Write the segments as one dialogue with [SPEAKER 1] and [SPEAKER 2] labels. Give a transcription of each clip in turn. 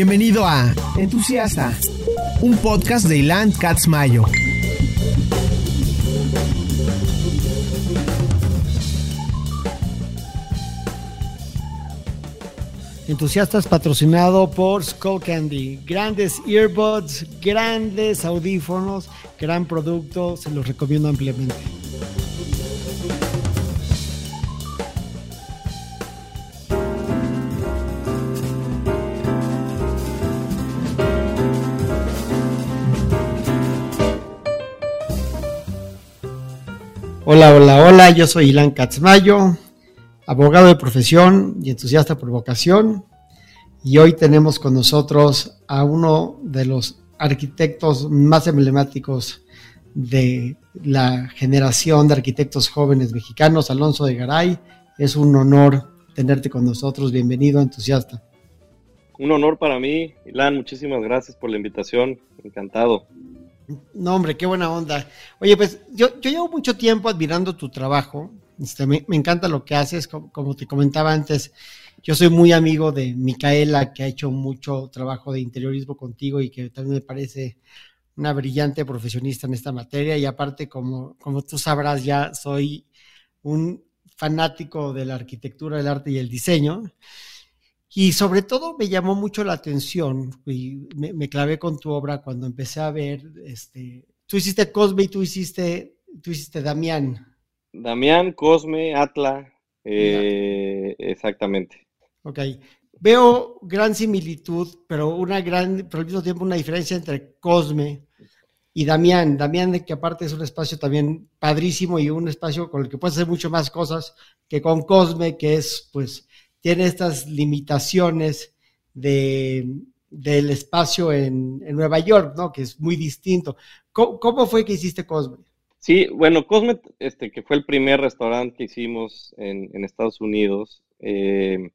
[SPEAKER 1] Bienvenido a Entusiasta, un podcast de Ilan Katz Mayo.
[SPEAKER 2] Entusiastas patrocinado por Skull Candy. Grandes earbuds, grandes audífonos, gran producto, se los recomiendo ampliamente. Hola, hola, hola, yo soy Ilan Katzmayo, abogado de profesión y entusiasta por vocación. Y hoy tenemos con nosotros a uno de los arquitectos más emblemáticos de la generación de arquitectos jóvenes mexicanos, Alonso de Garay. Es un honor tenerte con nosotros. Bienvenido, entusiasta.
[SPEAKER 3] Un honor para mí, Ilan. Muchísimas gracias por la invitación. Encantado.
[SPEAKER 2] No, hombre, qué buena onda. Oye, pues yo, yo llevo mucho tiempo admirando tu trabajo. Este, me, encanta lo que haces. Como, te comentaba antes, yo soy muy amigo de Micaela, que ha hecho mucho trabajo de interiorismo contigo y que también me parece una brillante profesionista en esta materia. Y aparte, como, como tú sabrás, ya soy un fanático de la arquitectura, el arte y el diseño. Y sobre todo me llamó mucho la atención y me, clavé con tu obra cuando empecé a ver, este, tú hiciste Cosme y tú hiciste, tú hiciste Damián.
[SPEAKER 3] Damián, Cosme, Atla, eh, exactamente.
[SPEAKER 2] Ok. Veo gran similitud, pero una gran, pero al mismo tiempo una diferencia entre Cosme y Damián. Damián, que aparte es un espacio también padrísimo y un espacio con el que puedes hacer mucho más cosas que con Cosme, que es pues tiene estas limitaciones de, del espacio en, Nueva York, ¿no? Que es muy distinto. ¿Cómo, fue que hiciste Cosme?
[SPEAKER 3] Sí, bueno, Cosme, este, que fue el primer restaurante que hicimos en, Estados Unidos, eh,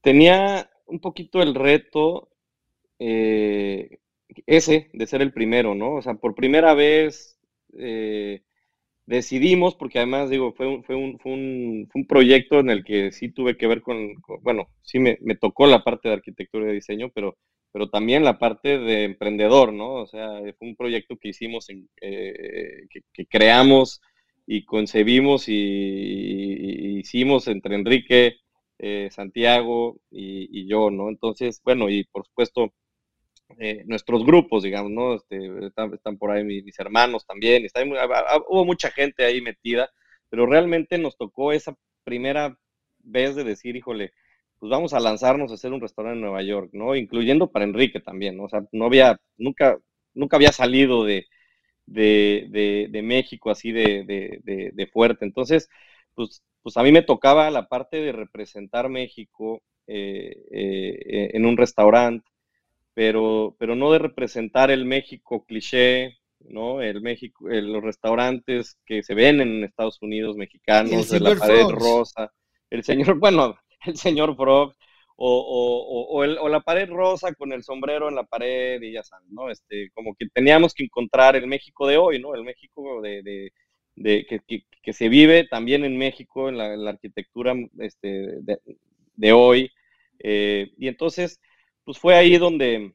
[SPEAKER 3] tenía un poquito el reto eh, ese de ser el primero, ¿no? O sea, por primera vez eh, decidimos, porque además, digo, fue un, fue un, fue un, fue un proyecto en el que sí tuve que ver con, bueno, sí me, me, tocó la parte de arquitectura y diseño, pero, pero también la parte de emprendedor, ¿no? O sea, fue un proyecto que hicimos, en, eh, que, creamos y concebimos y, hicimos entre Enrique, eh, Santiago y, yo, ¿no? Entonces, bueno, y por supuesto, eh, nuestros grupos, digamos, ¿no? Este, están, por ahí mis, hermanos también, está hubo mucha gente ahí metida, pero realmente nos tocó esa primera vez de decir, híjole, pues vamos a lanzarnos a hacer un restaurante en Nueva York, ¿no? Incluyendo para Enrique también, ¿no? O sea, no había, nunca, nunca había salido de, de, México así de, fuerte. Entonces, pues, pues a mí me tocaba la parte de representar México eh, eh, en un restaurante pero, pero no de representar el México cliché, ¿no? El México, los restaurantes que se ven en Estados Unidos mexicanos, de la pared rosa, el señor, bueno, el señor Frog, o, o, o, la pared rosa con el sombrero en la pared y ya saben, ¿no? Este, como que teníamos que encontrar el México de hoy, ¿no? El México de, de, de que, que, se vive también en México, en la, arquitectura este, de, hoy. Eh, y entonces, pues fue ahí donde,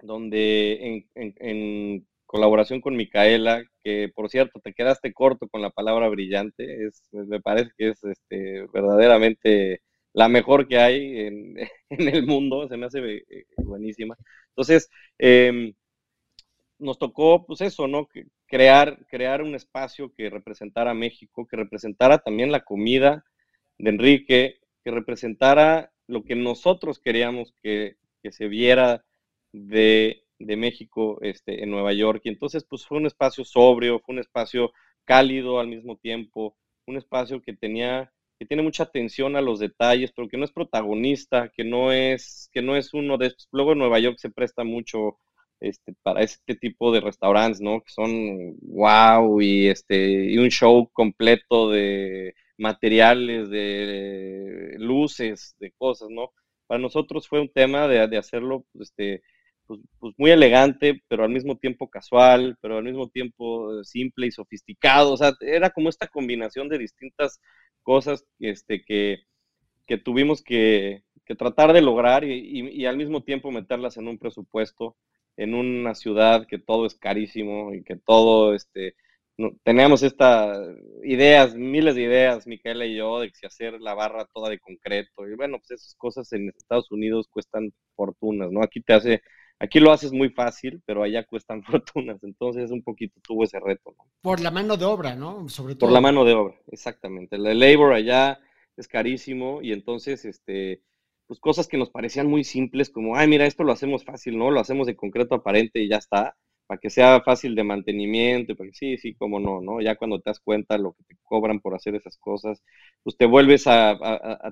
[SPEAKER 3] donde en, colaboración con Micaela, que por cierto te quedaste corto con la palabra brillante, es, me parece que es este, verdaderamente la mejor que hay en, el mundo, se me hace eh, buenísima. Entonces, em, nos tocó, pues eso, ¿no? Crear, crear un espacio que representara a México, que representara también la comida de Enrique, que representara lo que nosotros queríamos que, se viera de, México este, en Nueva York. Y entonces, pues fue un espacio sobrio, fue un espacio cálido al mismo tiempo, un espacio que tenía que tiene mucha atención a los detalles, pero que no es protagonista, que no es, que no es uno de estos. Luego en Nueva York se presta mucho este, para este tipo de restaurantes, ¿no? Que son wow y este, y un show completo de materiales, de luces, de cosas, ¿no? Para nosotros fue un tema de, hacerlo este, pues, pues, muy elegante, pero al mismo tiempo casual, pero al mismo tiempo simple y sofisticado. O sea, era como esta combinación de distintas cosas este, que, que tuvimos que, que tratar de lograr y, al mismo tiempo meterlas en un presupuesto, en una ciudad que todo es carísimo y que todo, este, teníamos estas ideas, miles de ideas, Micaela y yo, de si hacer la barra toda de concreto, y bueno, pues esas cosas en Estados Unidos cuestan fortunas, ¿no? Aquí te hace, aquí lo haces muy fácil, pero allá cuestan fortunas, entonces un poquito tuvo ese reto, ¿no?
[SPEAKER 2] Por la mano de obra, ¿no?
[SPEAKER 3] Sobre todo. Por la mano de obra, exactamente. El labor allá es carísimo y entonces, este, pues cosas que nos parecían muy simples, como, ay, mira, esto lo hacemos fácil, ¿no? Lo hacemos de concreto aparente y ya está para que sea fácil de mantenimiento, para que sí, sí, cómo no, ¿no? Ya cuando te das cuenta lo que te cobran por hacer esas cosas, pues te vuelves a,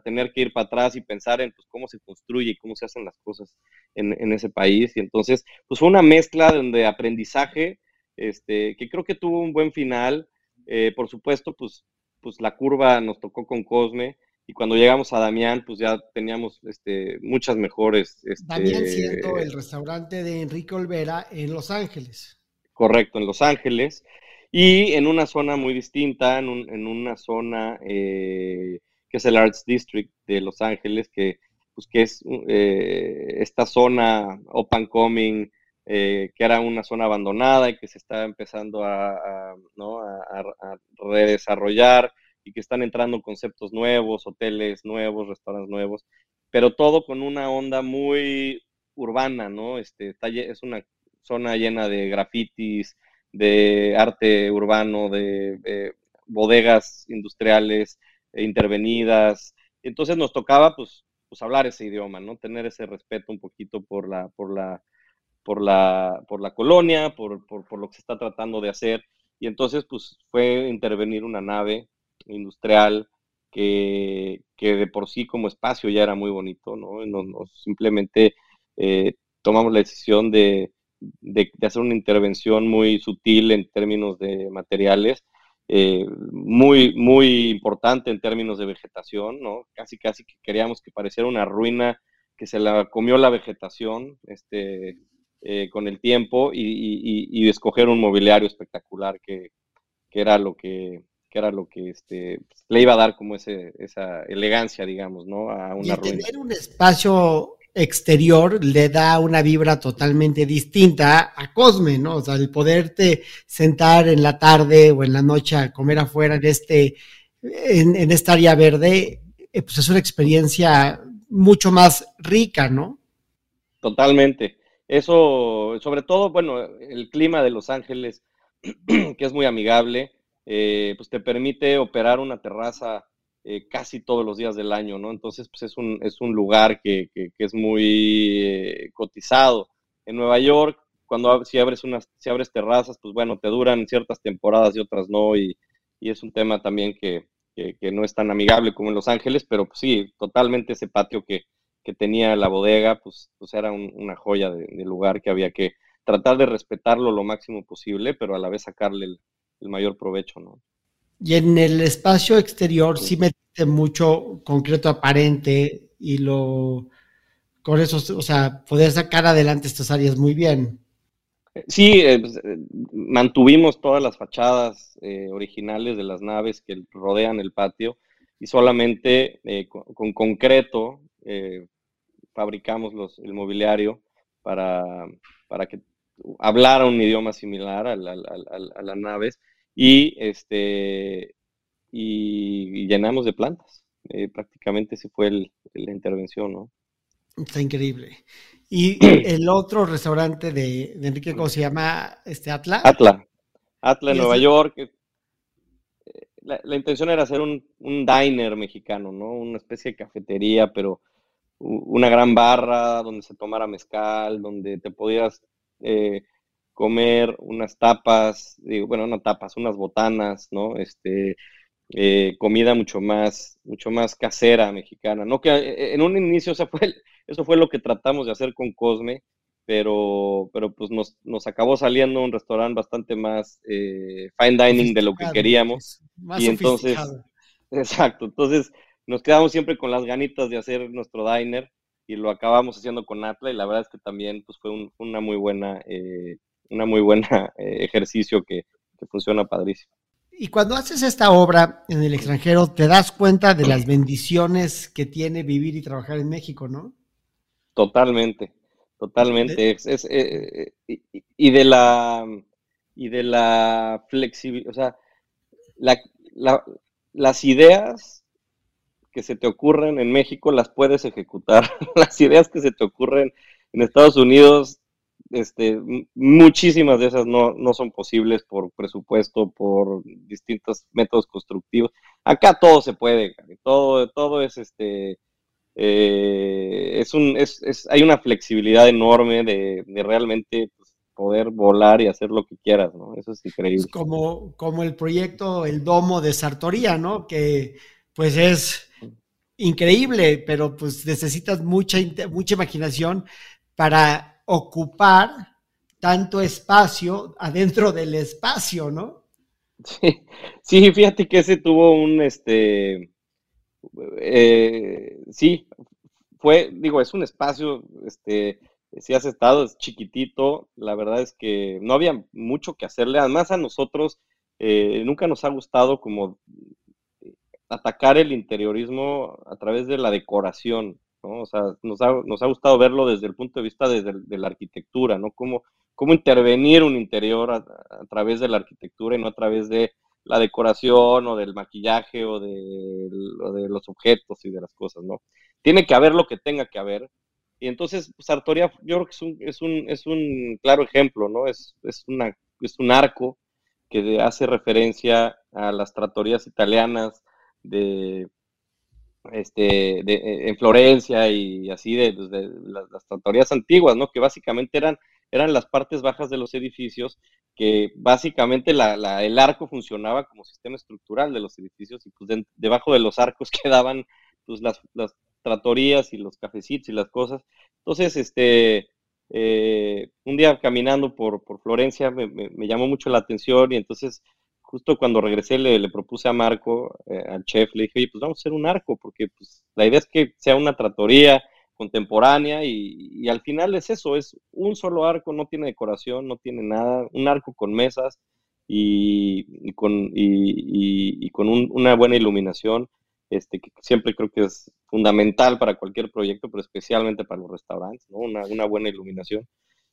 [SPEAKER 3] tener que ir para atrás y pensar en pues, cómo se construye y cómo se hacen las cosas en, ese país. Y entonces, pues fue una mezcla de aprendizaje, este, que creo que tuvo un buen final. Eh, por supuesto, pues, pues la curva nos tocó con Cosme, y cuando llegamos a Damián, pues ya teníamos este, muchas mejores. Este,
[SPEAKER 2] Damián siendo el restaurante de Enrique Olvera en Los Ángeles.
[SPEAKER 3] Correcto, en Los Ángeles. Y en una zona muy distinta, en, una zona eh, que es el Arts District de Los Ángeles, que, pues, que es eh, esta zona open coming, eh, que era una zona abandonada y que se está empezando a, ¿no? a redesarrollar y que están entrando conceptos nuevos, hoteles nuevos, restaurantes nuevos, pero todo con una onda muy urbana, ¿no? Este, es una zona llena de grafitis, de arte urbano, de, bodegas industriales e intervenidas. Entonces nos tocaba, pues, pues hablar ese idioma, ¿no? Tener ese respeto un poquito por la, por la, por la, por la colonia, por, por, por lo que se está tratando de hacer. Y entonces, pues, fue intervenir una nave industrial que, de por sí como espacio ya era muy bonito, ¿no? simplemente eh, tomamos la decisión de, hacer una intervención muy sutil en términos de materiales, eh, muy, muy importante en términos de vegetación, ¿no? Casi, casi que queríamos que pareciera una ruina que se la comió la vegetación este, eh, con el tiempo y, escoger un mobiliario espectacular que, que era lo que, era lo que este, le iba a dar como ese, esa elegancia, digamos, ¿no? A una
[SPEAKER 2] y tener un espacio exterior le da una vibra totalmente distinta a Cosme, ¿no? O sea, el poderte sentar en la tarde o en la noche a comer afuera en este, en, esta área verde, eh, pues es una experiencia mucho más rica, ¿no?
[SPEAKER 3] Totalmente. Eso, sobre todo, bueno, el clima de Los Ángeles, que es muy amigable, eh, pues te permite operar una terraza eh, casi todos los días del año, ¿no? Entonces, pues es un, es un lugar que, es muy eh, cotizado. En Nueva York, cuando si abres, unas, si abres terrazas, pues bueno, te duran ciertas temporadas y otras no, y, es un tema también que, no es tan amigable como en Los Ángeles, pero pues sí, totalmente ese patio que, tenía la bodega, pues, pues era una joya de, de, lugar que había que tratar de respetarlo lo máximo posible, pero a la vez sacarle el, el mayor provecho, ¿no?
[SPEAKER 2] Y en el espacio exterior sí, metiste mucho concreto aparente y lo con eso, o sea, poder sacar adelante estas áreas muy bien.
[SPEAKER 3] Sí, eh, pues, eh, mantuvimos todas las fachadas eh, originales de las naves que rodean el patio y solamente con, concreto fabricamos los, el mobiliario para, para que hablara un idioma similar a, las naves y, este, y, llenamos de plantas. Eh, prácticamente ese fue el, la intervención, ¿no?
[SPEAKER 2] Está increíble. ¿Y el otro restaurante de, Enrique, cómo se llama? Este, Atla.
[SPEAKER 3] Atla. Atla en Nueva York. Eh, la, intención era hacer un, un, diner mexicano, ¿no? Una especie de cafetería, pero una gran barra donde se tomara mezcal, donde te podías eh, comer unas tapas, bueno, no tapas, unas botanas, ¿no? Este, eh, comida mucho más, mucho más casera mexicana, ¿no? Que eh, en un inicio, fue, eso fue lo que tratamos de hacer con Cosme, pero, pero pues nos, nos acabó saliendo un restaurante bastante más fine dining de lo que queríamos. y entonces, exacto, entonces nos quedamos siempre con las ganitas de hacer nuestro diner y lo acabamos haciendo con Atla y la verdad es que también pues, fue un, una muy buena, eh, una muy buena eh, ejercicio que, funciona padrísimo.
[SPEAKER 2] Y cuando haces esta obra en el extranjero, te das cuenta de las bendiciones que tiene vivir y trabajar en México, ¿no?
[SPEAKER 3] Totalmente, totalmente. Eh, eh, y de la y de la flexibilidad, o sea, las ideas que se te ocurren en México las puedes ejecutar. las ideas que se te ocurren en Estados Unidos este, muchísimas de esas no, son posibles por presupuesto, por distintos métodos constructivos. Acá todo se puede, todo, todo es este, eh, es un, es, es, hay una flexibilidad enorme de, realmente pues, poder volar y hacer lo que quieras, ¿no? Eso es increíble.
[SPEAKER 2] como, como el proyecto El Domo de Sartoría, ¿no? Que pues es increíble, pero pues necesitas mucha, mucha imaginación para ocupar tanto espacio adentro del espacio, ¿no?
[SPEAKER 3] Sí, sí fíjate que ese tuvo un, este, eh, sí, fue, digo, es un espacio, este, si has estado, es chiquitito, la verdad es que no había mucho que hacerle, además a nosotros eh, nunca nos ha gustado como atacar el interiorismo a través de la decoración, o sea, nos ha, nos ha gustado verlo desde el punto de vista de, la arquitectura, ¿no? Cómo, cómo intervenir un interior a, través de la arquitectura y no a través de la decoración o del maquillaje o de, de los objetos y de las cosas, ¿no? Tiene que haber lo que tenga que haber. Y entonces, Sartoria, yo creo que es un, es un, es un claro ejemplo, ¿no? Es, es, una, es un arco que hace referencia a las tratorías italianas de este, de, en Florencia y así de, pues, las, las, antiguas, ¿no? Que básicamente eran, eran las partes bajas de los edificios, que básicamente la, el arco funcionaba como sistema estructural de los edificios y pues debajo de los arcos quedaban pues las, las tratorías y los cafecitos y las cosas. Entonces, este, eh, un día caminando por, por Florencia me, me, llamó mucho la atención y entonces justo cuando regresé le, propuse a Marco, eh, al chef, le dije, oye, pues vamos a hacer un arco, porque pues, la idea es que sea una tratoría contemporánea y, al final es eso, es un solo arco, no tiene decoración, no tiene nada, un arco con mesas y, con, y, con una buena iluminación, este, que siempre creo que es fundamental para cualquier proyecto, pero especialmente para los restaurantes, ¿no? una, una buena iluminación.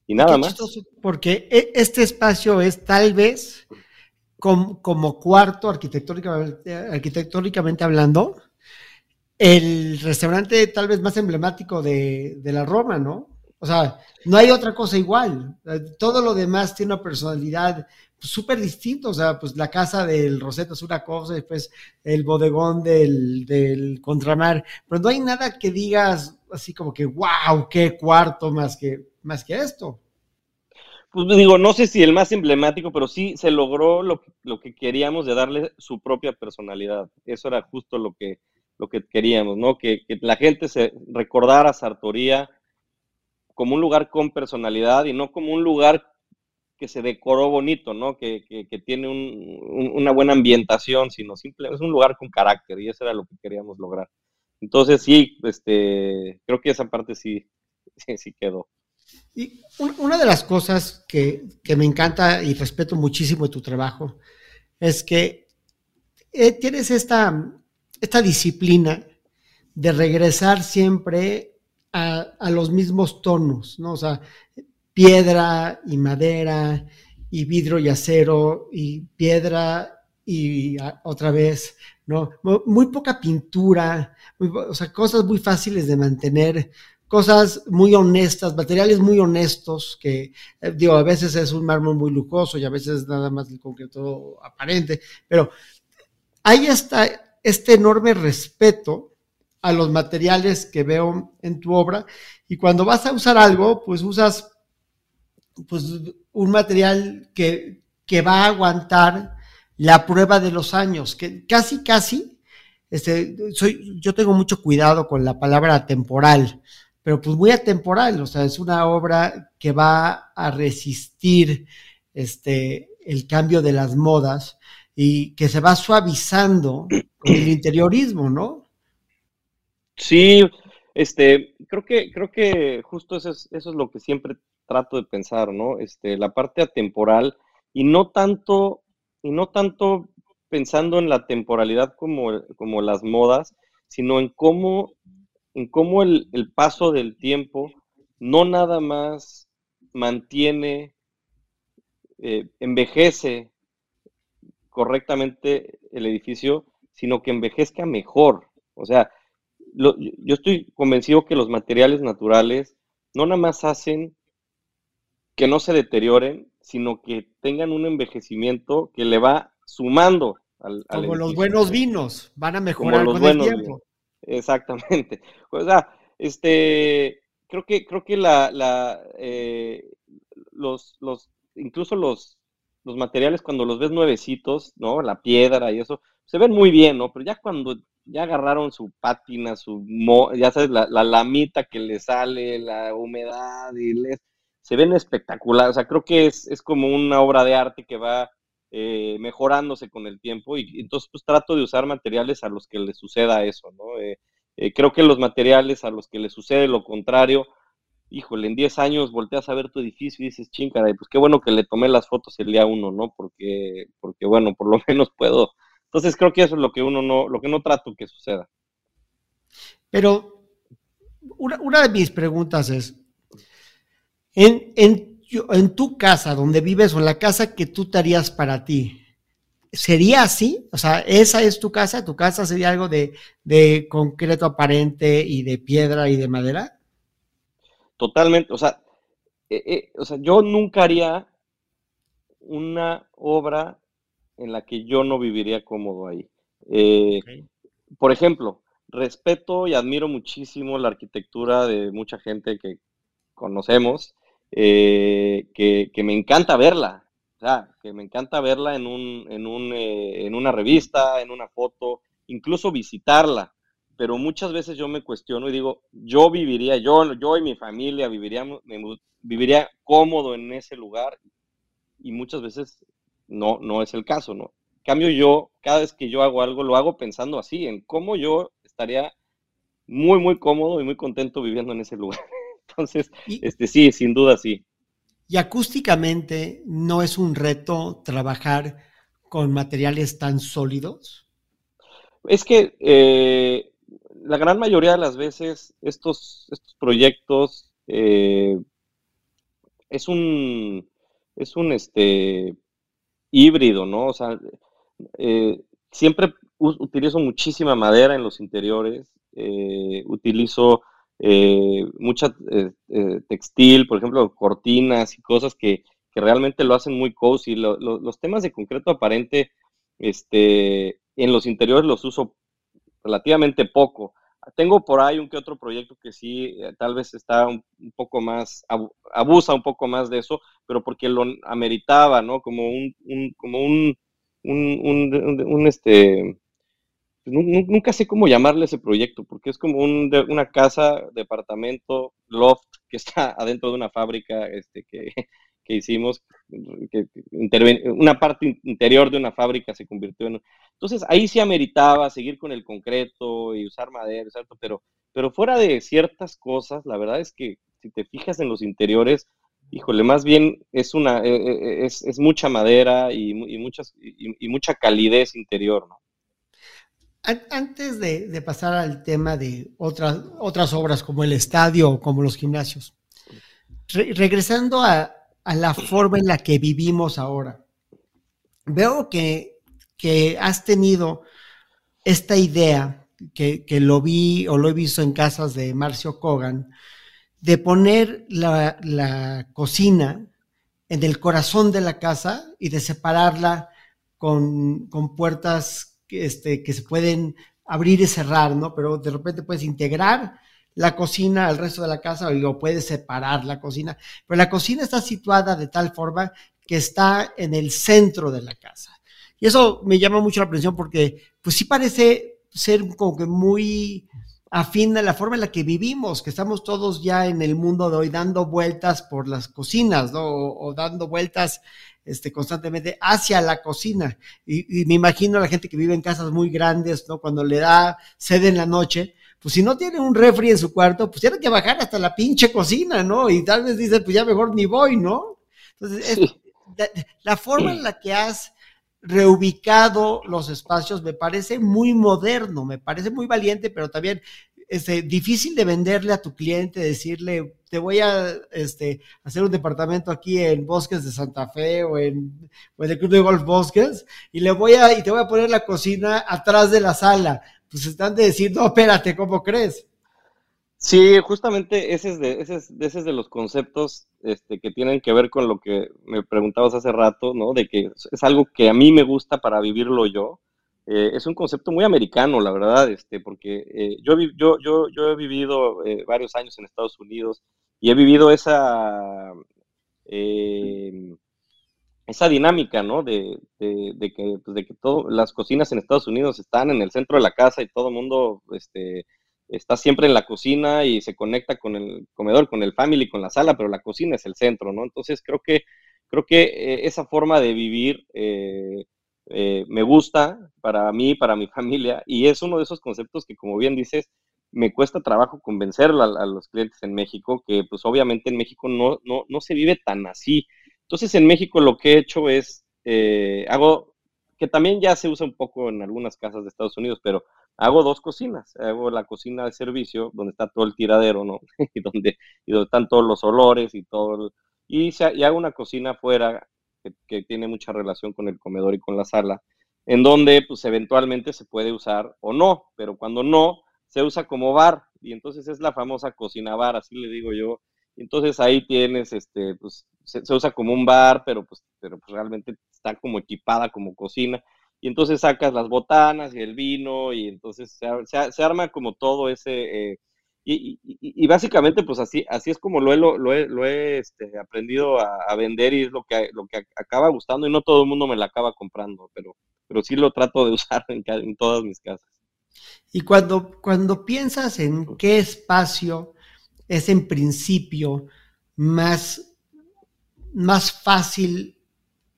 [SPEAKER 3] Y nada más.
[SPEAKER 2] Porque e, este espacio es tal vez como, cuarto arquitectónicamente, hablando, el restaurante tal vez más emblemático de, la Roma, ¿no? O sea, no hay otra cosa igual. Todo lo demás tiene una personalidad súper distinta. O sea, pues la casa del Roseto es una cosa, después el bodegón del, del Contramar. Pero no hay nada que digas así como que, wow, qué cuarto más que, más que esto
[SPEAKER 3] pues digo, no sé si el más emblemático, pero sí se logró lo, lo, que queríamos de darle su propia personalidad. Eso era justo lo que, lo que queríamos, ¿no? Que, la gente se recordara Sartoría como un lugar con personalidad y no como un lugar que se decoró bonito, ¿no? Que, que, tiene un, una buena ambientación, sino simplemente es un lugar con carácter y eso era lo que queríamos lograr. Entonces sí, este, creo que esa parte sí, sí, sí quedó.
[SPEAKER 2] Y una de las cosas que, me encanta y respeto muchísimo de tu trabajo es que eh, tienes esta, esta disciplina de regresar siempre a, los mismos tonos, ¿no? O sea, piedra y madera y vidrio y acero y piedra y otra vez, ¿no? Muy poca pintura, o sea, cosas muy fáciles de mantener cosas muy honestas, materiales muy honestos, que eh, digo, a veces es un mármol muy lujoso y a veces nada más el concreto aparente, pero hay está este enorme respeto a los materiales que veo en tu obra y cuando vas a usar algo, pues usas pues, un material que, que va a aguantar la prueba de los años, que casi, casi, este, soy, yo tengo mucho cuidado con la palabra temporal, pero pues muy atemporal, o sea, es una obra que va a resistir este, el cambio de las modas y que se va suavizando con el interiorismo, ¿no?
[SPEAKER 3] Sí, este, creo que, creo que justo eso es, eso es lo que siempre trato de pensar, ¿no? Este, la parte atemporal y no tanto, y no tanto pensando en la temporalidad como, como las modas, sino en cómo, en cómo el, el paso del tiempo no nada más mantiene, eh, envejece correctamente el edificio, sino que envejezca mejor. O sea, yo estoy convencido que los materiales naturales no nada más hacen que no se deterioren, sino que tengan un envejecimiento que le va sumando
[SPEAKER 2] al, Como los buenos vinos, van a mejorar con el tiempo.
[SPEAKER 3] Exactamente. O sea, este, creo que, creo que la, la eh, los, los, incluso los, los materiales cuando los ves nuevecitos, ¿no? La piedra y eso, se ven muy bien, ¿no? Pero ya cuando ya agarraron su pátina, su, ya sabes, la, la, lamita que le sale, la humedad y les, se ven espectacular. O sea, creo que es, es como una obra de arte que va eh, mejorándose con el tiempo y, entonces pues trato de usar materiales a los que le suceda eso, ¿no? Eh, eh, creo que los materiales a los que le sucede lo contrario, híjole, en 10 años volteas a ver tu edificio y dices, chingada, pues qué bueno que le tomé las fotos el día uno, ¿no? Porque, porque bueno, por lo menos puedo. Entonces creo que eso es lo que uno no, lo que no trato que suceda.
[SPEAKER 2] Pero una, una de mis preguntas es, en, en, en, tu casa donde vives o en la casa que tú te harías para ti, ¿sería así? O sea, ¿esa es tu casa? ¿Tu casa sería algo de, de concreto aparente y de piedra y de madera?
[SPEAKER 3] Totalmente, o sea, eh, eh, o sea, yo nunca haría una obra en la que yo no viviría cómodo ahí. Eh, por ejemplo, respeto y admiro muchísimo la arquitectura de mucha gente que conocemos, que, que, me encanta verla, o sea, que me encanta verla en, un, en, un, en una revista, en una foto, incluso visitarla pero muchas veces yo me cuestiono y digo, yo viviría, yo, yo y mi familia viviríamos, viviría cómodo en ese lugar y muchas veces no, no es el caso, ¿no? cambio yo, cada vez que yo hago algo, lo hago pensando así, en cómo yo estaría muy, muy cómodo y muy contento viviendo en ese lugar. Entonces, este sí, sin duda sí.
[SPEAKER 2] Y acústicamente, ¿no es un reto trabajar con materiales tan sólidos?
[SPEAKER 3] Es que eh, la gran mayoría de las veces estos, estos proyectos eh, es un es un este híbrido, ¿no? O sea, eh, siempre utilizo muchísima madera en los interiores, eh, utilizo mucha textil, por ejemplo, cortinas y cosas que, realmente lo hacen muy cozy. los temas de concreto aparente, este, en los interiores los uso relativamente poco. Tengo por ahí un que otro proyecto que sí, eh, tal vez está un, poco más, abusa un poco más de eso, pero porque lo ameritaba, ¿no? Como un, como un, un, este, pues nunca sé cómo llamarle ese proyecto, porque es como un, una casa, departamento, loft, que está adentro de una fábrica, este, que, que hicimos, que una parte interior de una fábrica se convirtió en... Entonces ahí sí ameritaba seguir con el concreto y usar madera, ¿cierto? Pero, pero fuera de ciertas cosas, la verdad es que si te fijas en los interiores, híjole, más bien es una eh, eh, es, es mucha madera y, muchas, y, mucha calidez interior, ¿no?
[SPEAKER 2] Antes de, pasar al tema de otras, otras obras como el estadio o como los gimnasios, regresando a, a la forma en la que vivimos ahora. Veo que, que has tenido esta idea, que, que, lo vi o lo he visto en casas de Marcio Kogan, de poner la, la cocina en el corazón de la casa y de separarla con, con puertas que, este, que se pueden abrir y cerrar, ¿no? Pero de repente puedes integrar la cocina al resto de la casa o puede separar la cocina, pero la cocina está situada de tal forma que está en el centro de la casa. Y eso me llama mucho la atención porque pues sí parece ser como que muy afín a la forma en la que vivimos, que estamos todos ya en el mundo de hoy dando vueltas por las cocinas, ¿no? O, dando vueltas este, constantemente hacia la cocina. Y, y, me imagino a la gente que vive en casas muy grandes, ¿no? Cuando le da sed en la noche, pues si no tiene un refri en su cuarto, pues tiene que bajar hasta la pinche cocina, ¿no? Y tal vez dice, pues ya mejor ni voy, ¿no? Entonces, la, forma en la que has reubicado los espacios, me parece muy moderno, me parece muy valiente, pero también este, difícil de venderle a tu cliente, decirle, te voy a este, hacer un departamento aquí en Bosques de Santa Fe o en, o el Club de Golf Bosques, y le voy a, y te voy a poner la cocina atrás de la sala. Pues están de decir, no, espérate, ¿cómo crees?
[SPEAKER 3] Sí, justamente ese es de, ese es, ese es de los conceptos este, que tienen que ver con lo que me preguntabas hace rato, ¿no? De que es algo que a mí me gusta para vivirlo yo. Eh, es un concepto muy americano, la verdad, este, porque eh, yo, he vivido eh, varios años en Estados Unidos y he vivido esa, esa dinámica, ¿no? De, que, pues, de que todo, las cocinas en Estados Unidos están en el centro de la casa y todo el mundo, este, está siempre en la cocina y se conecta con el comedor, con el family, con la sala, pero la cocina es el centro, ¿no? Entonces creo que, creo que esa forma de vivir eh, eh, me gusta para mí, para mi familia, y es uno de esos conceptos que, como bien dices, me cuesta trabajo convencer a, los clientes en México, que pues obviamente en México no, no, no, se vive tan así. Entonces en México lo que he hecho es, hago, que también ya se usa un poco en algunas casas de Estados Unidos, pero hago dos cocinas. Hago la cocina de servicio, donde está todo el tiradero, ¿no? y, donde, y donde están todos los olores y todo. y, y, hago una cocina afuera que, tiene mucha relación con el comedor y con la sala, en donde pues eventualmente se puede usar o no, pero cuando no, se usa como bar. Y entonces es la famosa cocina bar, así le digo yo. entonces ahí tienes, este, pues se, usa como un bar, pero pues, pero pues realmente está como equipada como cocina y entonces sacas las botanas y el vino y entonces se, se, arma como todo ese... Eh, y, y, básicamente pues así, así es como lo he, lo, he, lo he este, aprendido a, vender y es lo que, lo que acaba gustando y no todo el mundo me la acaba comprando, pero, pero sí lo trato de usar en, en todas mis casas.
[SPEAKER 2] Y cuando, cuando piensas en qué espacio es en principio más, más fácil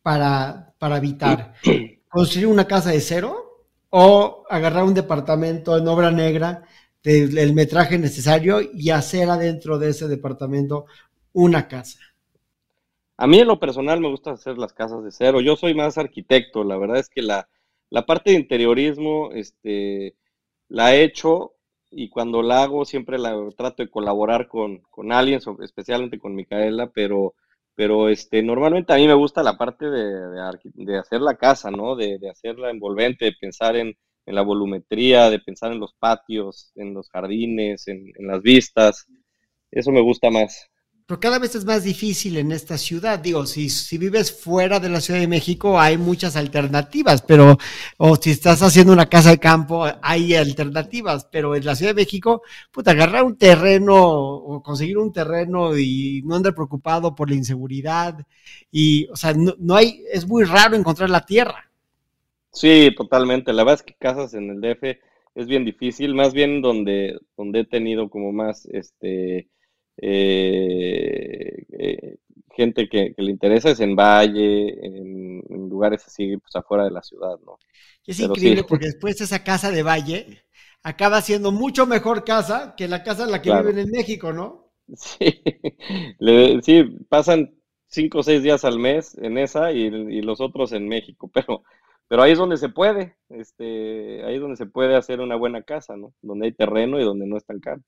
[SPEAKER 2] para, para habitar, construir una casa de cero o agarrar un departamento en obra negra del metraje necesario y hacer adentro de ese departamento una casa.
[SPEAKER 3] A mí en lo personal me gusta hacer las casas de cero. Yo soy más arquitecto. La verdad es que la, parte de interiorismo este, la he hecho y cuando la hago siempre la trato de colaborar con, con alguien, especialmente con Micaela, pero pero este, normalmente a mí me gusta la parte de, hacer la casa, ¿no? De, hacerla envolvente, de pensar en, la volumetría, de pensar en los patios, en los jardines, en las vistas. Eso me gusta más.
[SPEAKER 2] Pero cada vez es más difícil en esta ciudad. Digo, si, si vives fuera de la Ciudad de México hay muchas alternativas, pero, o si estás haciendo una casa de campo, hay alternativas, pero en la Ciudad de México, puta, agarrar un terreno o conseguir un terreno y no andar preocupado por la inseguridad. Y, o sea, no, no hay, es muy raro encontrar la tierra.
[SPEAKER 3] Sí, totalmente. La verdad es que casas en el DF es bien difícil, más bien donde, donde he tenido como más, este, eh, eh, gente que, le interesa es en Valle, en, lugares así, pues afuera de la ciudad, ¿no?
[SPEAKER 2] Es increíble porque después esa casa de Valle acaba siendo mucho mejor casa que la casa en la que viven en México, ¿no?
[SPEAKER 3] Sí, sí, pasan cinco o seis días al mes en esa y, los otros en México, pero, pero ahí es donde se puede, este, ahí es donde se puede hacer una buena casa, ¿no? Donde hay terreno y donde no es tan caro.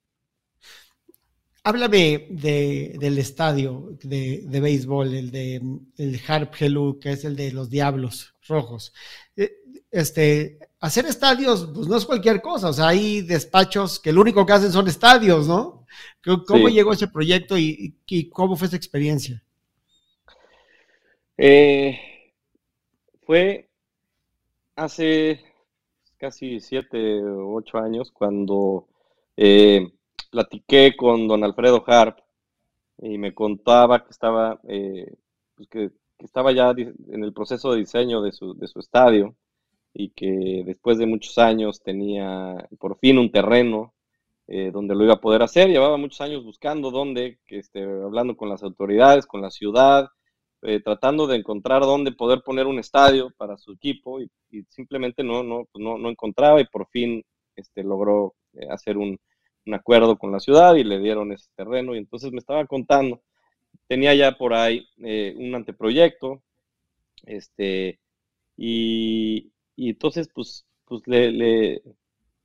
[SPEAKER 2] Háblame de, del estadio de, de, béisbol, el de el Harp Helu, que es el de los Diablos Rojos. Eh, este, hacer estadios, pues no es cualquier cosa, o sea, hay despachos que lo único que hacen son estadios, ¿no? ¿Cómo llegó ese proyecto y, cómo fue esa experiencia?
[SPEAKER 3] Eh, fue hace casi siete o ocho años cuando eh, platiqué con don Alfredo Harp y me contaba que estaba, eh, pues que, estaba ya en el proceso de diseño de su, estadio y que después de muchos años tenía por fin un terreno eh, donde lo iba a poder hacer. Llevaba muchos años buscando dónde, que esté hablando con las autoridades, con la ciudad, eh, tratando de encontrar dónde poder poner un estadio para su equipo y, simplemente no, no, pues no, no, encontraba y por fin este, logró hacer un, acuerdo con la ciudad y le dieron ese terreno y entonces me estaba contando, tenía ya por ahí eh, un anteproyecto, este, Y, entonces, pues, pues le, le,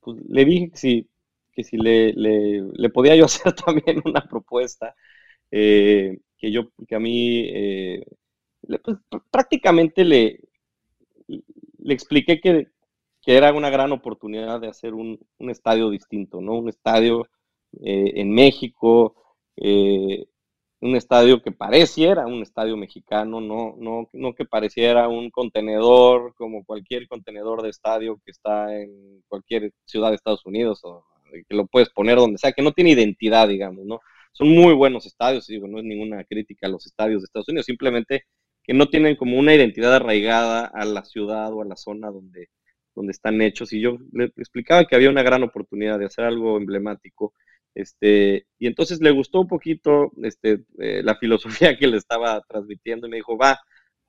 [SPEAKER 3] pues, le dije que si, que si le, le, podía yo hacer también una propuesta, eh, que yo, que a mí, eh, pues, prácticamente le, le expliqué que, que, era una gran oportunidad de hacer un, un estadio distinto, ¿no? Un estadio eh, en México, un estadio que pareciera un estadio mexicano, no, no, no que pareciera un contenedor como cualquier contenedor de estadio que está en cualquier ciudad de Estados Unidos o que lo puedes poner donde sea, que no tiene identidad, digamos, ¿no? Son muy buenos estadios, digo, no es ninguna crítica a los estadios de Estados Unidos, simplemente que no tienen como una identidad arraigada a la ciudad o a la zona donde, donde están hechos. Y yo le explicaba que había una gran oportunidad de hacer algo emblemático este, y entonces le gustó un poquito este, eh, la filosofía que le estaba transmitiendo y me dijo, va,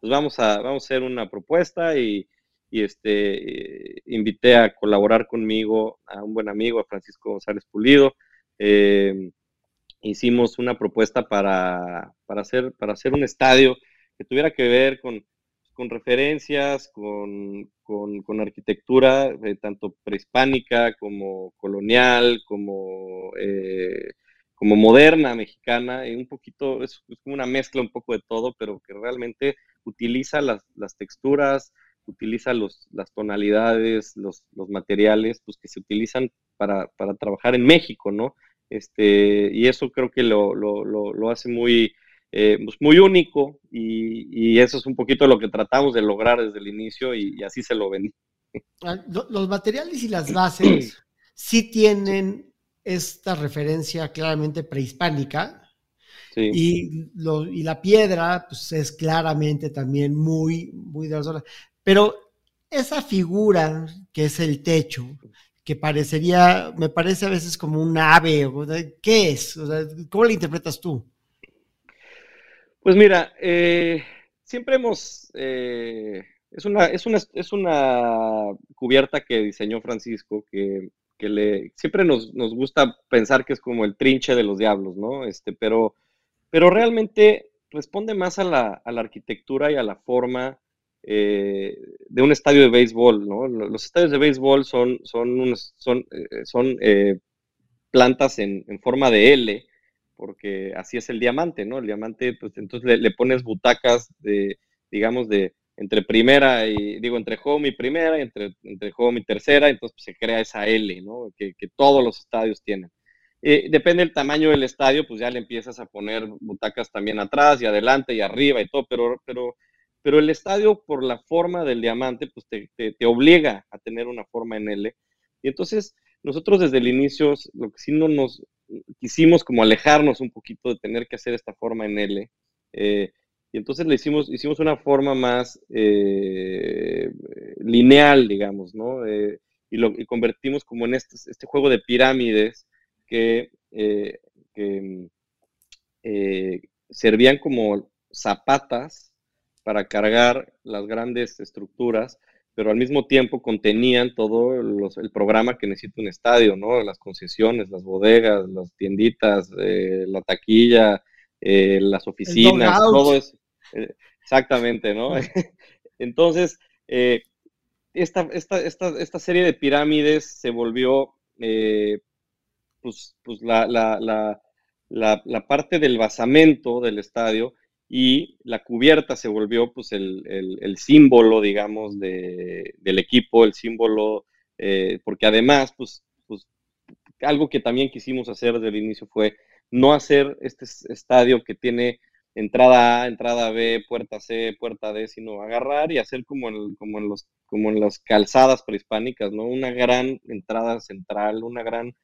[SPEAKER 3] pues vamos a, vamos a hacer una propuesta y, y este, invité a colaborar conmigo a un buen amigo, a Francisco González Pulido. Eh, hicimos una propuesta para, para, hacer, para hacer un estadio que tuviera que ver con, con referencias, con, con, arquitectura eh, tanto prehispánica como colonial, como, eh, como moderna mexicana, y un poquito, es, como una mezcla un poco de todo, pero que realmente utiliza las, las texturas, utiliza los, las tonalidades, los, los, materiales, pues que se utilizan para, para, trabajar en México, ¿no? Este, y eso creo que lo, lo, lo, lo hace muy, eh, pues muy único y, eso es un poquito lo que tratamos de lograr desde el inicio y, así se lo vendí.
[SPEAKER 2] Ah, los materiales y las bases sí tienen esta referencia claramente prehispánica y, y, la piedra pues, es claramente también muy, muy de la zona. Pero esa figura que es el techo, que parecería, me parece a veces como un ave, ¿qué es? ¿Cómo la interpretas tú?
[SPEAKER 3] Pues mira, eh, siempre hemos, eh, es, una, es, una, es una cubierta que diseñó Francisco, que, le, siempre nos, nos, gusta pensar que es como el trinche de los diablos, ¿no? Este, pero, pero realmente responde más a la, a la arquitectura y a la forma eh, de un estadio de béisbol, ¿no? Los estadios de béisbol son, son, son, son plantas en, forma de L, porque así es el diamante, ¿no? El diamante, pues entonces le, pones butacas de, digamos, de entre primera y, digo, entre home y primera, entre, entre home y tercera, entonces pues, se crea esa L, ¿no? Que, todos los estadios tienen. Eh, depende del tamaño del estadio, pues ya le empiezas a poner butacas también atrás y adelante y arriba y todo, pero, pero el estadio por la forma del diamante, pues te, te obliga a tener una forma en L. Y entonces nosotros desde el inicio, lo que sí no nos, quisimos como alejarnos un poquito de tener que hacer esta forma en L. Eh, y entonces le hicimos, hicimos una forma más eh, lineal, digamos, ¿no? Eh, y lo convertimos como en este, este juego de pirámides que, que servían como zapatas para cargar las grandes estructuras pero al mismo tiempo contenían todo el programa que necesita un estadio, ¿no? Las concesiones, las bodegas, las tienditas, eh, la taquilla, eh, las oficinas, todo eso. Eh, exactamente, ¿no? Entonces, esta, esta, esta, esta, serie de pirámides se volvió, pues, pues la, la, la, la parte del basamento del estadio y la cubierta se volvió pues el, símbolo, digamos, de, del equipo, el símbolo, eh, porque además, pues, pues, algo que también quisimos hacer desde el inicio fue no hacer este estadio que tiene entrada A, entrada B, puerta C, puerta D, sino agarrar y hacer como en, como en, los, como en las calzadas prehispánicas, ¿no? Una gran entrada central, una gran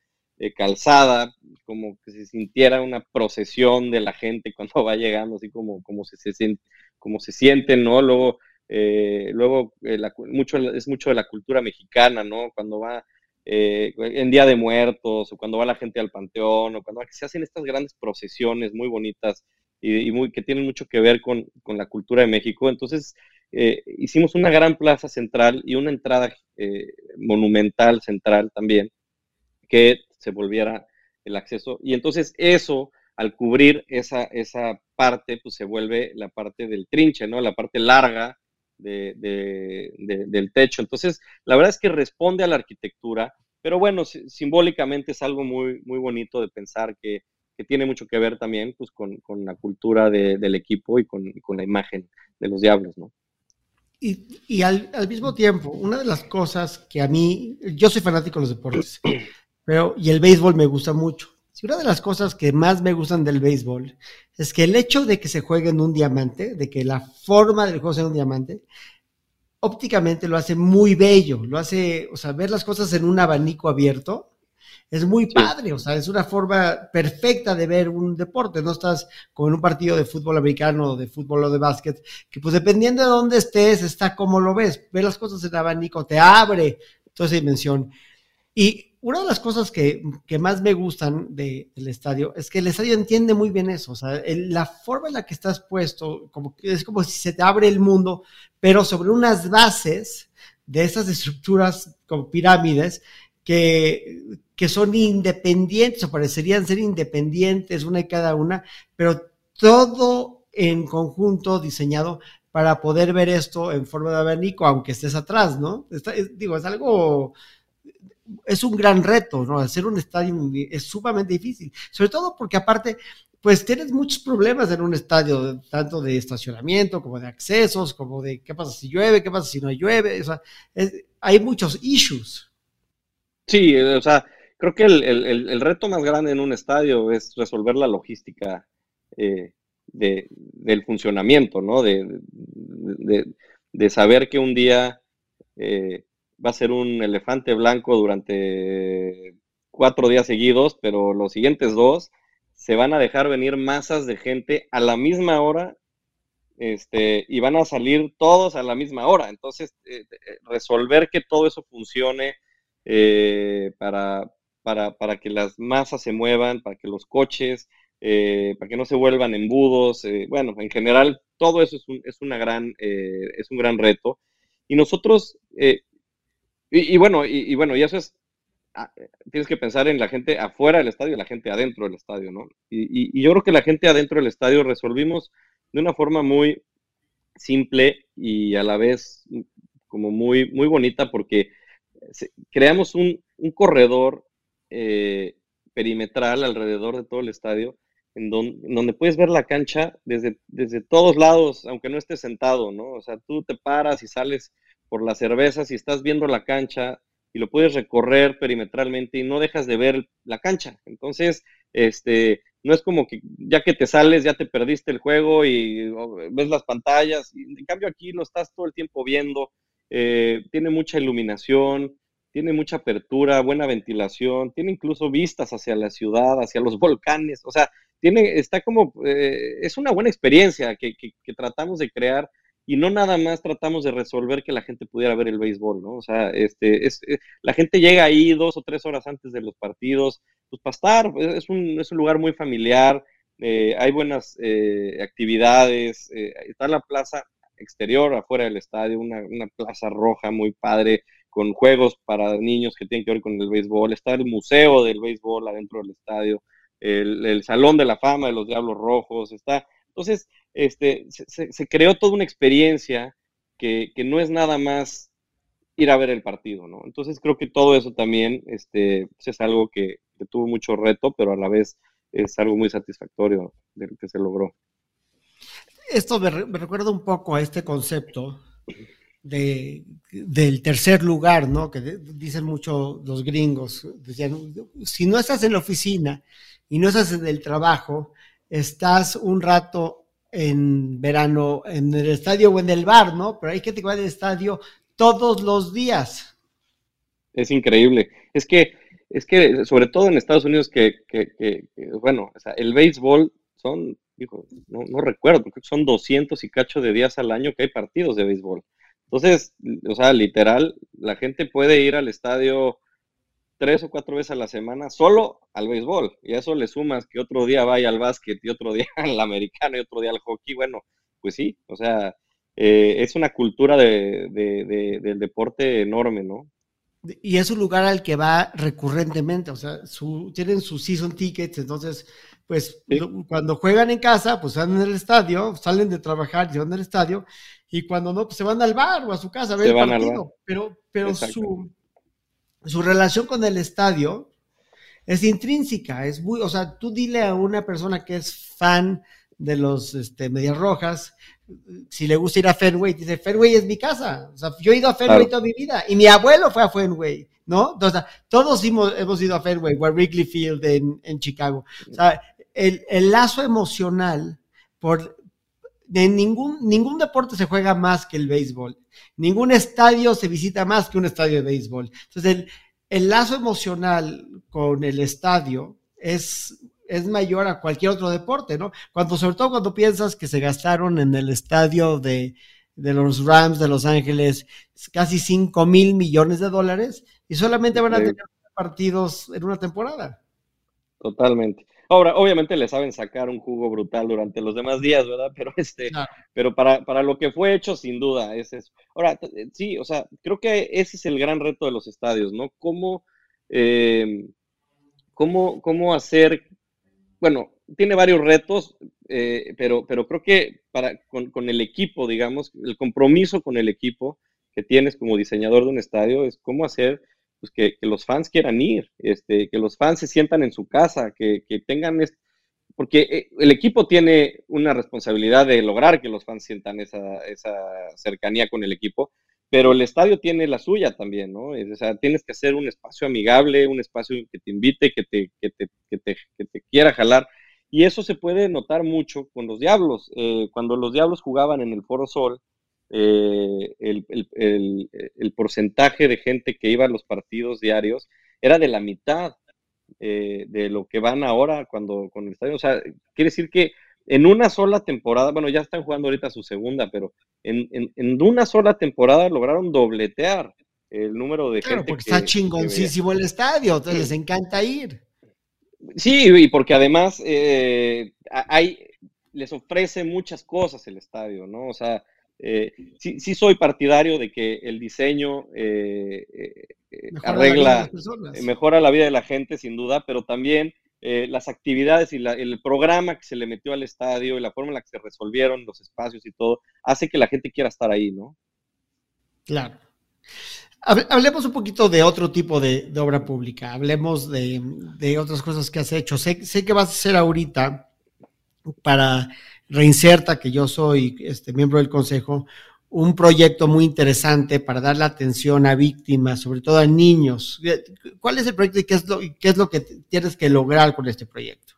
[SPEAKER 3] eh, calzada, como que se sintiera una procesión de la gente cuando va llegando, así como, como, se, se, como se siente, ¿no? Luego, eh, luego eh, mucho, es mucho de la cultura mexicana, ¿no? Cuando va en Día de Muertos, o cuando va la gente al panteón, o cuando se hacen estas grandes procesiones muy bonitas y, muy, que tienen mucho que ver con, con la cultura de México. Entonces, hicimos una gran plaza central y una entrada monumental central también, que se volviera el acceso. Y entonces eso, al cubrir esa, esa parte, pues se vuelve la parte del trinche, ¿no? La parte larga del techo. Entonces, la verdad es que responde a la arquitectura, pero bueno, simbólicamente es algo muy, muy bonito de pensar que, tiene mucho que ver también pues, con, la cultura del equipo y con, la imagen de los diablos, ¿no?
[SPEAKER 2] Y, al, mismo tiempo, una de las cosas que a mí, yo soy fanático de los deportes, pero y el béisbol me gusta mucho. Y una de las cosas que más me gustan del béisbol es que el hecho de que se juegue en un diamante, de que la forma del juego sea un diamante, ópticamente lo hace muy bello, lo hace, o sea, ver las cosas en un abanico abierto es muy padre, o sea, es una forma perfecta de ver un deporte, no estás como en un partido de fútbol americano, de fútbol o de básquet, que pues dependiendo de dónde estés, está como lo ves, ver las cosas en abanico, te abre toda esa dimensión. Y una de las cosas que, más me gustan del estadio es que el estadio entiende muy bien eso, o sea, la forma en la que estás puesto, como es como si se te abre el mundo, pero sobre unas bases de esas estructuras como pirámides que, que son independientes o parecerían ser independientes una y cada una, pero todo en conjunto diseñado para poder ver esto en forma de abanico, aunque estés atrás, ¿no? digo, es algo es un gran reto, ¿no? Hacer un estadio es sumamente difícil, sobre todo porque aparte, pues tienes muchos problemas en un estadio, tanto de estacionamiento como de accesos, como de qué pasa si llueve, qué pasa si no llueve, o sea, hay muchos issues.
[SPEAKER 3] Sí, eh, o sea, creo que el, reto más grande en un estadio es resolver la logística eh, del funcionamiento, ¿no? De, saber que un día... Eh, va a ser un elefante blanco durante cuatro días seguidos, pero los siguientes dos se van a dejar venir masas de gente a la misma hora este, y van a salir todos a la misma hora. Entonces, eh, eh, resolver que todo eso funcione eh, para, para, que las masas se muevan, para que los coches, para que no se vuelvan embudos, bueno, en general, todo eso es un, es una gran, es un gran reto. Y nosotros y, bueno, y, bueno, y eso es, ah, tienes que pensar en la gente afuera del estadio y la gente adentro del estadio, ¿no? Y, yo creo que la gente adentro del estadio resolvimos de una forma muy simple y a la vez como muy, muy bonita porque creamos un, corredor eh, perimetral alrededor de todo el estadio en donde, puedes ver la cancha desde, desde todos lados, aunque no estés sentado, ¿no? O sea, tú te paras y sales por las cervezas y estás viendo la cancha y lo puedes recorrer perimetralmente y no dejas de ver la cancha. Entonces, este, no es como que ya que te sales ya te perdiste el juego y ves las pantallas. en cambio aquí lo estás todo el tiempo viendo. Eh, tiene mucha iluminación, tiene mucha apertura, buena ventilación, tiene incluso vistas hacia la ciudad, hacia los volcanes. O sea, tiene, está como, eh, es una buena experiencia que, que tratamos de crear y no nada más tratamos de resolver que la gente pudiera ver el béisbol, ¿no? O sea, este, es, eh, la gente llega ahí dos o tres horas antes de los partidos, pues para estar, es un, es un lugar muy familiar, eh, hay buenas eh, actividades, está la plaza exterior afuera del estadio, una, una, plaza roja muy padre, con juegos para niños que tienen que ver con el béisbol, está el museo del béisbol adentro del estadio, el, el Salón de la Fama de los Diablos Rojos, está entonces, este, se, creó toda una experiencia que, no es nada más ir a ver el partido, ¿no? Entonces creo que todo eso también este, pues, es algo que, tuvo mucho reto, pero a la vez es algo muy satisfactorio de lo que se logró.
[SPEAKER 2] Esto me, recuerda un poco a este concepto de, del tercer lugar, ¿no? Que dicen mucho los gringos. Decían, si no estás en la oficina y no estás en el trabajo, estás un rato en verano en el estadio o en el bar, ¿no? Pero hay que va al estadio todos los días.
[SPEAKER 3] Es increíble. Es que, es que sobre todo en Estados Unidos, que, bueno, o sea, el béisbol son, dijo, no, no recuerdo, porque son 200 y cacho de días al año que hay partidos de béisbol. Entonces, o sea, literal, la gente puede ir al estadio tres o cuatro veces a la semana solo al béisbol. Y a eso le sumas que otro día vaya al básquet y otro día al americano y otro día al hockey. Bueno, pues sí, o sea, eh, es una cultura de, del deporte enorme, ¿no?
[SPEAKER 2] y es un lugar al que va recurrentemente, o sea, su, tienen sus season tickets, entonces, pues cuando juegan en casa, pues van en el estadio, salen de trabajar y van al estadio, y cuando no, pues se van al bar o a su casa a ver el partido. Pero, pero su, su relación con el estadio es intrínseca, es muy, o sea, tú dile a una persona que es fan de los este, Medias Rojas, si le gusta ir a Fenway, dice, Fenway es mi casa. O sea, yo he ido a Fenway toda mi vida y mi abuelo fue a Fenway, ¿no? Entonces, todos hemos, hemos ido a Fenway o a Wrigley Field en, en Chicago. O sea, el, el, lazo emocional por... De ningún, ningún deporte se juega más que el béisbol. Ningún estadio se visita más que un estadio de béisbol. Entonces, el, el lazo emocional con el estadio es es mayor a cualquier otro deporte, ¿no? Cuando, sobre todo cuando piensas que se gastaron en el estadio de, los Rams de Los Ángeles casi 5 mil millones de dólares y solamente van a tener partidos en una temporada.
[SPEAKER 3] Totalmente. Ahora, obviamente le saben sacar un jugo brutal durante los demás días, ¿verdad? Pero este, pero para, para, lo que fue hecho, sin duda, es eso. Ahora, sí, o sea, creo que ese es el gran reto de los estadios, ¿no? Cómo, eh, cómo, cómo hacer bueno, tiene varios retos, eh, pero, pero creo que para, con, el equipo, digamos, el compromiso con el equipo que tienes como diseñador de un estadio es cómo hacer pues, que, los fans quieran ir, este, que los fans se sientan en su casa, que, tengan... porque eh, el equipo tiene una responsabilidad de lograr que los fans sientan esa, esa cercanía con el equipo, pero el estadio tiene la suya también, ¿no? O sea, tienes que hacer un espacio amigable, un espacio que te invite, que te, que te, que te, que te quiera jalar. Y eso se puede notar mucho con los Diablos. Eh, cuando los Diablos jugaban en el Foro Sol, eh, el, el, el, porcentaje de gente que iba a los partidos diarios era de la mitad eh, de lo que van ahora cuando con el estadio. O sea, quiere decir que en una sola temporada, bueno, ya están jugando ahorita su segunda, pero en, en, una sola temporada lograron dobletear el número de
[SPEAKER 2] claro, porque está chingoncísimo el estadio, entonces les encanta ir.
[SPEAKER 3] Sí, y porque además eh, hay, les ofrece muchas cosas el estadio, ¿no? O sea, eh, sí, sí, soy partidario de que el diseño eh, arregla, mejora la vida de la gente, sin duda, pero también eh, las actividades y el programa que se le metió al estadio y la forma en la que se resolvieron los espacios y todo, hace que la gente quiera estar ahí, ¿no?
[SPEAKER 2] Claro. Hablemos un poquito de otro tipo de, obra pública, hablemos de, otras cosas que has hecho. Sé, sé, que vas a hacer ahorita para Reinserta, que yo soy este, miembro del consejo, un proyecto muy interesante para dar la atención a víctimas, sobre todo a niños. ¿Cuál es el proyecto y qué es lo, qué es lo que tienes que lograr con este proyecto?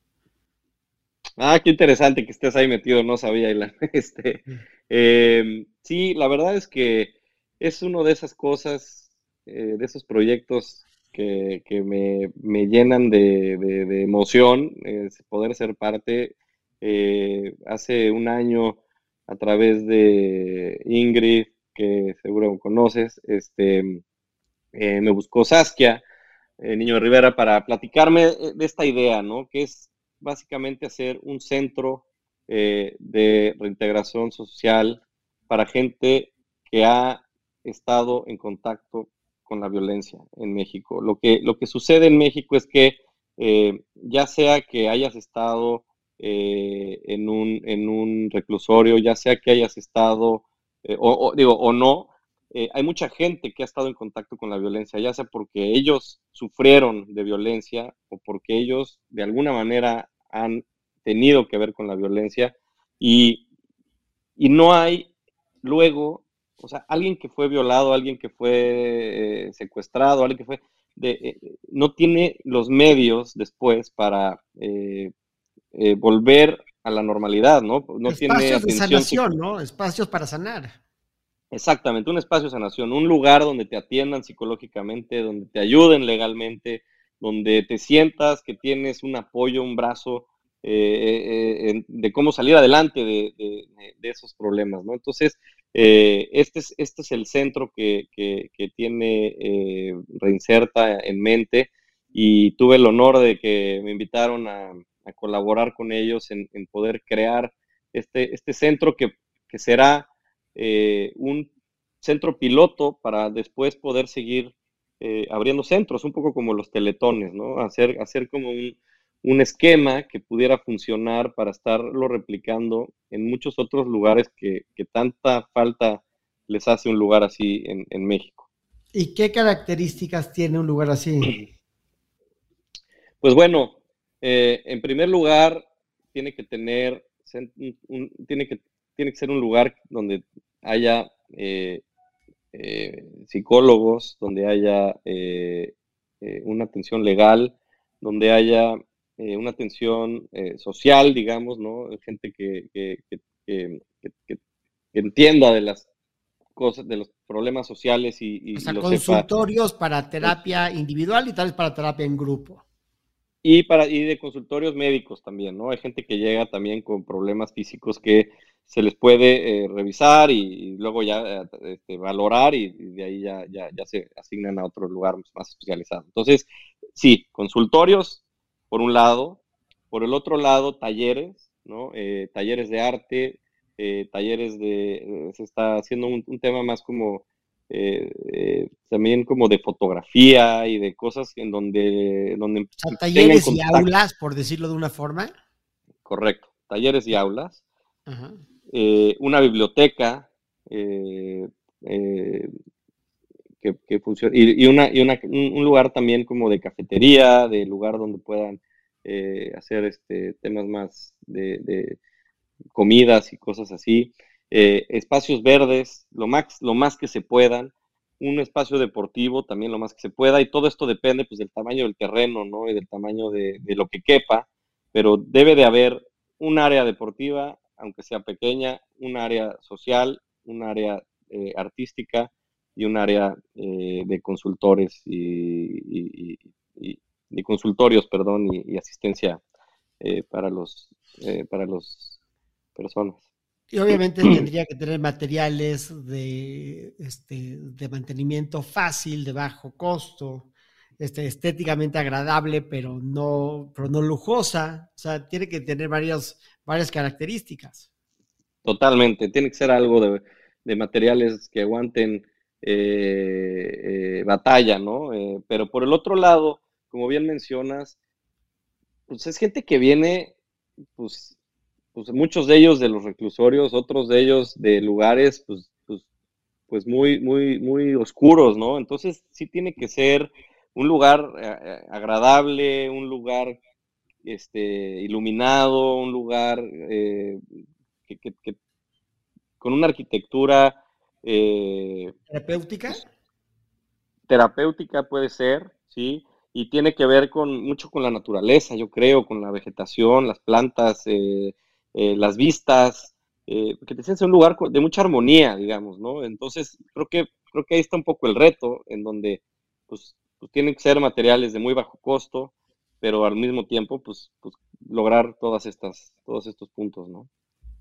[SPEAKER 3] Ah, qué interesante que estés ahí metido, no sabía. Este, em, sí, la verdad es que es uno de esas cosas, eh, de esos proyectos que, me, llenan de, emoción, poder ser parte. Eh, hace un año a través de Ingrid, que seguro conoces, este, eh, me buscó Saskia, el Niño de Rivera, para platicarme de esta idea, ¿no? Que es básicamente hacer un centro eh, de reintegración social para gente que ha estado en contacto con la violencia en México. Lo que, lo que sucede en México es que eh, ya sea que hayas estado eh, en, un, en un reclusorio, ya sea que hayas estado, eh, o, digo, o no, eh, hay mucha gente que ha estado en contacto con la violencia, ya sea porque ellos sufrieron de violencia o porque ellos de alguna manera han tenido que ver con la violencia y, y no hay luego, o sea, alguien que fue violado, alguien que fue secuestrado, alguien que fue, de, no tiene los medios después para eh, volver a la normalidad, ¿no? no
[SPEAKER 2] Espacios de sanación, ¿no? Espacios para sanar.
[SPEAKER 3] Exactamente, un espacio de sanación, un lugar donde te atiendan psicológicamente, donde te ayuden legalmente, donde te sientas que tienes un apoyo, un brazo eh, eh, de cómo salir adelante de, esos problemas, ¿no? Entonces, este, es, este es el centro que, que tiene Reinserta en mente y tuve el honor de que me invitaron a, a colaborar con ellos en, poder crear este, este centro que, será eh, un centro piloto para después poder seguir eh, abriendo centros, un poco como los teletones, ¿no? Hacer, hacer como un, esquema que pudiera funcionar para estarlo replicando en muchos otros lugares que, tanta falta les hace un lugar así en, México.
[SPEAKER 2] ¿Y qué características tiene un lugar así?
[SPEAKER 3] Pues bueno, eh, en primer lugar, tiene que tener, tiene, que, tiene que ser un lugar donde haya eh, eh, psicólogos, donde haya eh, eh, una atención legal, donde haya una atención social, digamos, ¿no? Gente que, entienda de las cosas, de los problemas sociales y,
[SPEAKER 2] o sea, consultorios para terapia individual y tal vez para terapia en grupo.
[SPEAKER 3] Y, para, y de consultorios médicos también, ¿no? Hay gente que llega también con problemas físicos que se les puede eh, revisar y, luego ya eh, este, valorar y, de ahí ya, ya, ya, se asignan a otro lugar más especializado. Entonces, sí, consultorios, por un lado, por el otro lado, talleres, ¿no? Eh, talleres de arte, talleres de, se está haciendo un, tema más como, también como de fotografía y de cosas en donde... donde
[SPEAKER 2] talleres y aulas, por decirlo de una forma.
[SPEAKER 3] Correcto, talleres y aulas. Ajá. Eh, una biblioteca eh, eh, que, funcione, y, una, y un lugar también como de cafetería, de lugar donde puedan hacer este, temas más de, comidas y cosas así, espacios verdes, lo más, lo más que se puedan, un espacio deportivo también lo más que se pueda, y todo esto depende pues del tamaño del terreno, ¿no? Y del tamaño de, lo que quepa, pero debe de haber un área deportiva, aunque sea pequeña, un área social, un área eh, artística y un área eh, de consultores y, de consultorios, perdón, y, asistencia eh, para los para los personas.
[SPEAKER 2] Y obviamente tendría que tener materiales de, este, de mantenimiento fácil, de bajo costo, este, estéticamente agradable, pero no, pero no lujosa. O sea, tiene que tener varios, varias características.
[SPEAKER 3] Totalmente, tiene que ser algo de, materiales que aguanten eh, eh, batalla, ¿no? Eh, pero por el otro lado, como bien mencionas, pues es gente que viene, pues, pues muchos de ellos de los reclusorios, otros de ellos de lugares, pues, pues, pues muy, muy, muy oscuros, ¿no? Entonces sí tiene que ser un lugar agradable, un lugar este, iluminado, un lugar eh, que, con una arquitectura...
[SPEAKER 2] Eh, ¿Terapéutica?
[SPEAKER 3] Terapéutica puede ser, sí, y tiene que ver con mucho con la naturaleza, yo creo, con la vegetación, las plantas, eh, las vistas, que te sientes un lugar de mucha armonía, digamos, ¿no? Entonces, creo que, creo que ahí está un poco el reto, en donde, pues, pues tienen que ser materiales de muy bajo costo, pero al mismo tiempo, pues, pues lograr todas estas, todos estos puntos, ¿no?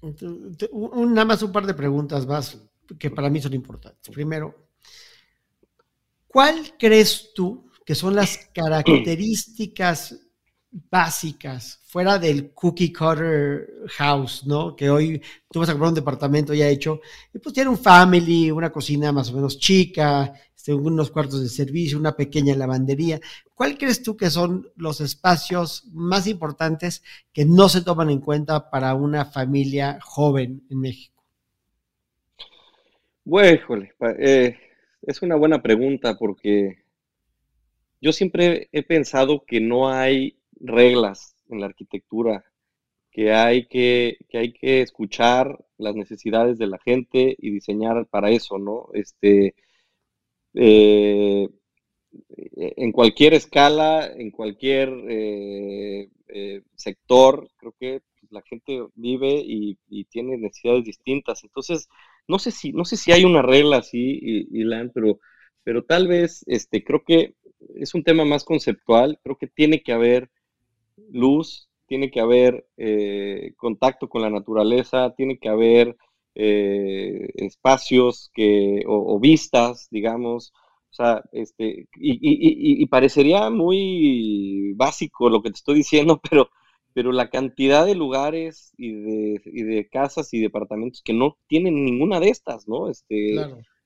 [SPEAKER 2] nada más un par de preguntas más que para mí son importantes. Primero, ¿cuál crees tú que son las características básicas fuera del cookie cutter house, ¿no? Que hoy tú vas a comprar un departamento ya hecho y pues tiene un family, una cocina más o menos chica, este, unos cuartos de servicio, una pequeña lavandería. ¿Cuál crees tú que son los espacios más importantes que no se toman en cuenta para una familia joven en México?
[SPEAKER 3] Bueno, eh, es una buena pregunta porque yo siempre he pensado que no hay reglas en la arquitectura, que hay que, que hay que escuchar las necesidades de la gente y diseñar para eso, ¿no? Este, eh, en cualquier escala, en cualquier eh, eh, sector, creo que la gente vive y, tiene necesidades distintas. Entonces, no sé si, no sé si hay una regla así, Ilan, pero, pero tal vez este, creo que es un tema más conceptual, creo que tiene que haber luz, tiene que haber eh, contacto con la naturaleza, tiene que haber eh, espacios que, o, vistas, digamos, o sea, este, y, parecería muy básico lo que te estoy diciendo, pero, pero la cantidad de lugares y de, y de casas y departamentos que no tienen ninguna de estas, ¿no? Este,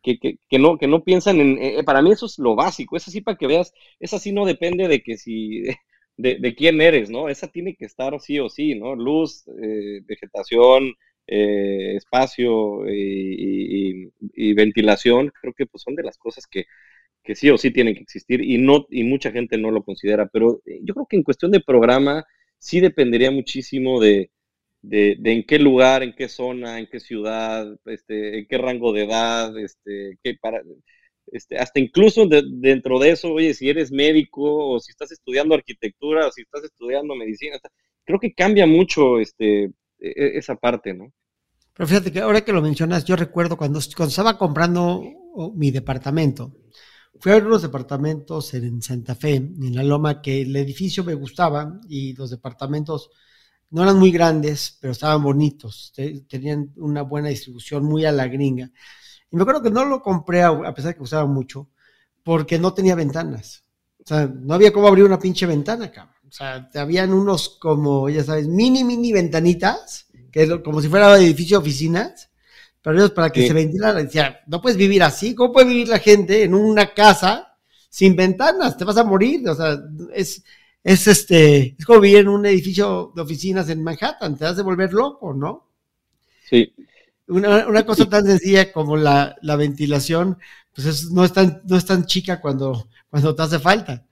[SPEAKER 3] que, no, que no piensan en, eh, para mí eso es lo básico, es así para que veas, es así no depende de que si, de, quién eres, ¿no? Esa tiene que estar sí o sí, ¿no? Luz, eh, vegetación, eh, espacio y, ventilación, creo que pues son de las cosas que, que sí o sí tienen que existir y, no, y mucha gente no lo considera, pero yo creo que en cuestión de programa sí dependería muchísimo de, de, en qué lugar, en qué zona, en qué ciudad, este, en qué rango de edad, este, qué para, este, hasta incluso dentro de eso, oye, si eres médico o si estás estudiando arquitectura o si estás estudiando medicina, creo que cambia mucho este, e, e, esa parte, ¿no?
[SPEAKER 2] Pero fíjate que ahora que lo mencionas, yo recuerdo cuando, cuando estaba comprando mi departamento, fui a ver unos departamentos en Santa Fe, en la Loma, que el edificio me gustaba y los departamentos no eran muy grandes, pero estaban bonitos, tenían una buena distribución muy a la gringa. Y me acuerdo que no lo compré, a pesar de que usaba mucho, porque no tenía ventanas. O sea, no había cómo abrir una pinche ventana, cabrón. O sea, habían unos como, ya sabes, mini, mini ventanitas, que es como si fuera edificio de oficinas, pero para que se ventilara. Decía, no puedes vivir así. ¿Cómo puede vivir la gente en una casa sin ventanas? Te vas a morir. O sea, es, es este, es como vivir en un edificio de oficinas en Manhattan, te vas a volver loco, ¿no?
[SPEAKER 3] Sí.
[SPEAKER 2] Una, cosa tan sencilla como la, ventilación, pues no, es tan, no es tan chica cuando, cuando te hace falta.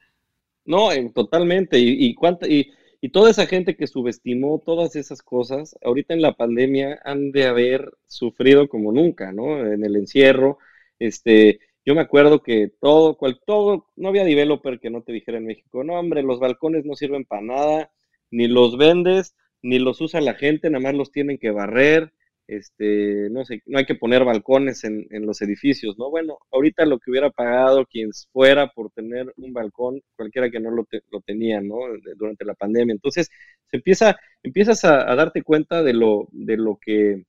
[SPEAKER 3] No, totalmente. Y, y, cuánta, y, y toda esa gente que subestimó todas esas cosas, ahorita en la pandemia han de haber sufrido como nunca, ¿no? En el encierro, este, yo me acuerdo que todo, cual, todo, no había developer que no te dijera en México, no, hombre, los balcones no sirven para nada, ni los vendes, ni los usa la gente, nada más los tienen que barrer, este, no sé, no hay que poner balcones en, los edificios, ¿no? Bueno, ahorita lo que hubiera pagado quien fuera por tener un balcón, cualquiera que no lo, lo tenía, ¿no? Durante la pandemia. Entonces, se empieza, empiezas a, a, darte cuenta de lo, de lo que,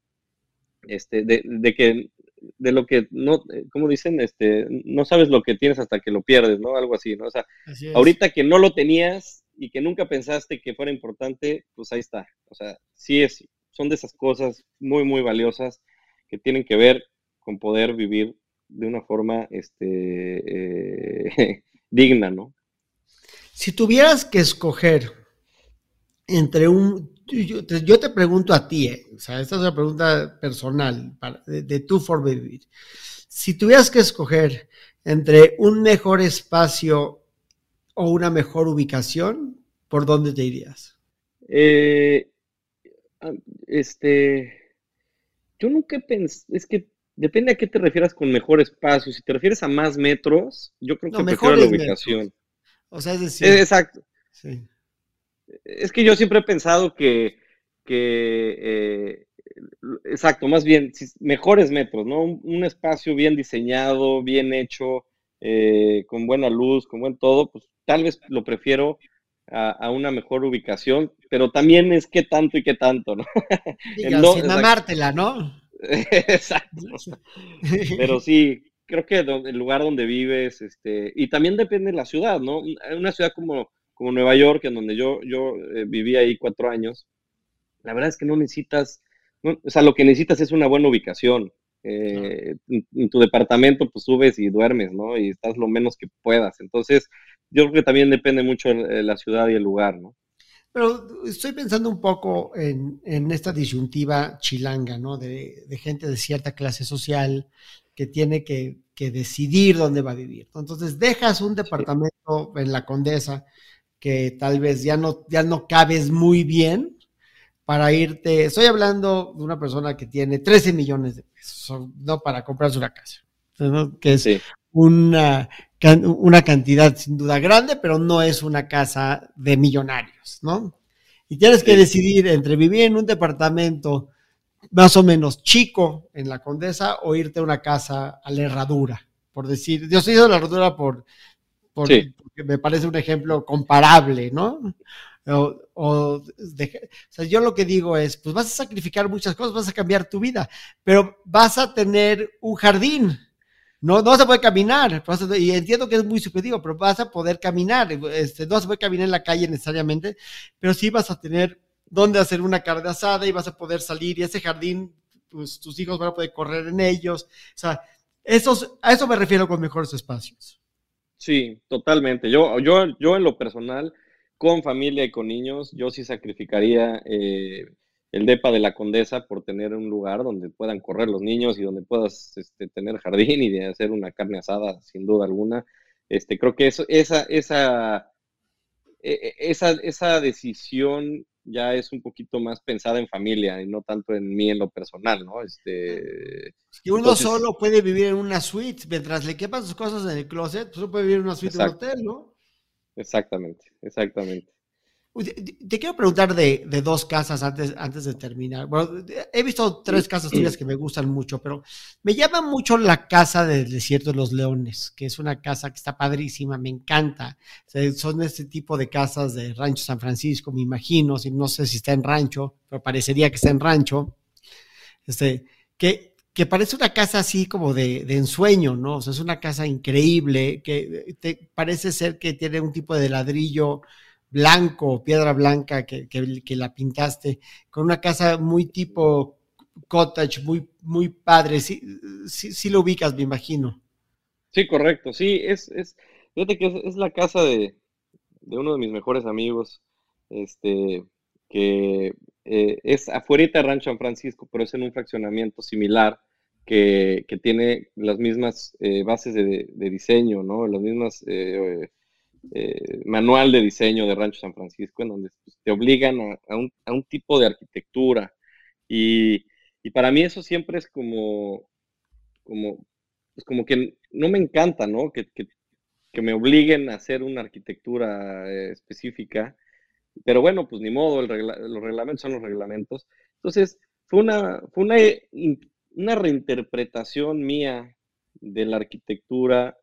[SPEAKER 3] este, de, de que de lo que no, eh, como dicen, este, no sabes lo que tienes hasta que lo pierdes, ¿no? Algo así, ¿no? O sea, ahorita que no lo tenías y que nunca pensaste que fuera importante, pues ahí está. O sea, sí es, son de esas cosas muy, muy valiosas que tienen que ver con poder vivir de una forma, este, eh, digna, ¿no?
[SPEAKER 2] Si tuvieras que escoger entre un yo te, pregunto a ti, eh, o sea, esta es una pregunta personal de, tu forma de vivir. Si tuvieras que escoger entre un mejor espacio o una mejor ubicación, ¿por dónde te irías?
[SPEAKER 3] Eh, este, yo nunca pensé, es que depende a qué te refieras con mejor espacio. Si te refieres a más metros, yo creo que prefiero la ubicación.
[SPEAKER 2] O sea, es decir.
[SPEAKER 3] exacto. Sí es que yo siempre he pensado que, eh, exacto, más bien, mejores metros, ¿no? Un, espacio bien diseñado, bien hecho, eh, con buena luz, con buen todo, pues tal vez lo prefiero a, una mejor ubicación, pero también es qué tanto y qué tanto, ¿no?
[SPEAKER 2] sin amártela, ¿no?
[SPEAKER 3] exacto. Pero sí, creo que el lugar donde vives, este, y también depende de la ciudad, ¿no? Una ciudad como como Nueva York, en donde yo, yo eh, viví ahí cuatro años, la verdad es que no necesitas, o sea, lo que necesitas es una buena ubicación. Eh, en, tu departamento, pues subes y duermes, ¿no? Y estás lo menos que puedas. Entonces, yo creo que también depende mucho de la ciudad y el lugar, ¿no?
[SPEAKER 2] Pero estoy pensando un poco en, esta disyuntiva chilanga, ¿no? De, gente de cierta clase social que tiene que, decidir dónde va a vivir. Entonces, dejas un departamento en la Condesa que tal vez ya no, ya no cabes muy bien para irte. Estoy hablando de una persona que tiene 13 millones de pesos, no para comprarse una casa, que es una, una cantidad sin duda grande, pero no es una casa de millonarios, ¿no? Y tienes que decidir entre vivir en un departamento más o menos chico en la Condesa o irte a una casa a la herradura, por decir, yo soy de la herradura por porque me parece un ejemplo comparable, ¿no? O, sea, yo lo que digo es, pues vas a sacrificar muchas cosas, vas a cambiar tu vida, pero vas a tener un jardín, no, no se puede caminar, y entiendo que es muy subjetivo, pero vas a poder caminar, este, no se puede caminar en la calle necesariamente, pero sí vas a tener donde hacer una carne asada y vas a poder salir y ese jardín, pues tus hijos van a poder correr en ellos, o sea, Esos, a eso me refiero con mejores espacios.
[SPEAKER 3] Sí, totalmente. Yo, yo, yo en lo personal, con familia y con niños, yo sí sacrificaría eh, el DEPA de la Condesa por tener un lugar donde puedan correr los niños y donde puedas este, tener jardín y de hacer una carne asada, sin duda alguna. Este, creo que eso, esa, esa, e, e, esa, esa decisión ya es un poquito más pensada en familia y no tanto en mí en lo personal, ¿no? Este,
[SPEAKER 2] si uno solo puede vivir en una suite, mientras le quepan sus cosas en el closet, pues uno puede vivir en una suite de hotel, ¿no?
[SPEAKER 3] Exactamente, exactamente.
[SPEAKER 2] Te quiero preguntar de, dos casas antes, antes de terminar. Bueno, he visto tres casas tuyas que me gustan mucho, pero me llama mucho la casa del Desierto de los Leones, que es una casa que está padrísima, me encanta. son este tipo de casas de Rancho San Francisco, me imagino, si no sé si está en rancho, pero parecería que está en rancho. Este, que, que parece una casa así como de, de, ensueño, ¿no? O sea, es una casa increíble, que te, parece ser que tiene un tipo de ladrillo blanco, piedra blanca que, que, la pintaste, con una casa muy tipo cottage, muy, muy padre. Sí, sí, lo ubicas, me imagino.
[SPEAKER 3] Sí, correcto. Sí, es, es fíjate que es, la casa de, de, uno de mis mejores amigos, este, que eh, es afuera de Rancho San Francisco, pero es en un fraccionamiento similar. Que, que tiene las mismas eh, bases de, diseño, ¿no? Las mismas eh, manual de diseño de Rancho San Francisco, en donde pues, te obligan a, un, tipo de arquitectura. Y, para mí eso siempre es como, como, pues como que no me encanta, ¿no? Que, me obliguen a hacer una arquitectura específica. Pero bueno, pues ni modo, los reglamentos son los reglamentos. Entonces, fue una, fue una, una reinterpretación mía de la arquitectura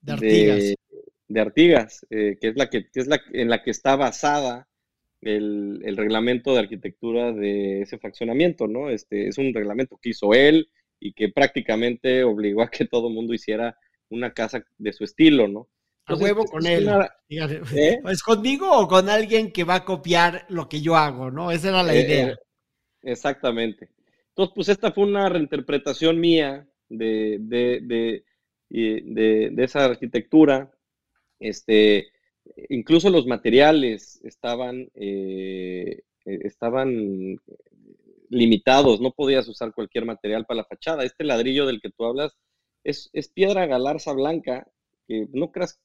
[SPEAKER 2] de,
[SPEAKER 3] de Artigas, eh, que es la que, es la en la que está basada el, reglamento de arquitectura de ese fraccionamiento, ¿no? Este es un reglamento que hizo él y que prácticamente obligó a que todo el mundo hiciera una casa de su estilo, ¿no?
[SPEAKER 2] A huevo con él. ¿Eh? ¿Es conmigo o con alguien que va a copiar lo que yo hago, no? Esa era la eh, idea.
[SPEAKER 3] exactamente. Entonces, pues esta fue una reinterpretación mía de, de, de, de esa arquitectura este, incluso los materiales estaban, eh, e, estaban limitados, no podías usar cualquier material para la fachada. Este ladrillo del que tú hablas es, piedra galarza blanca, que no creas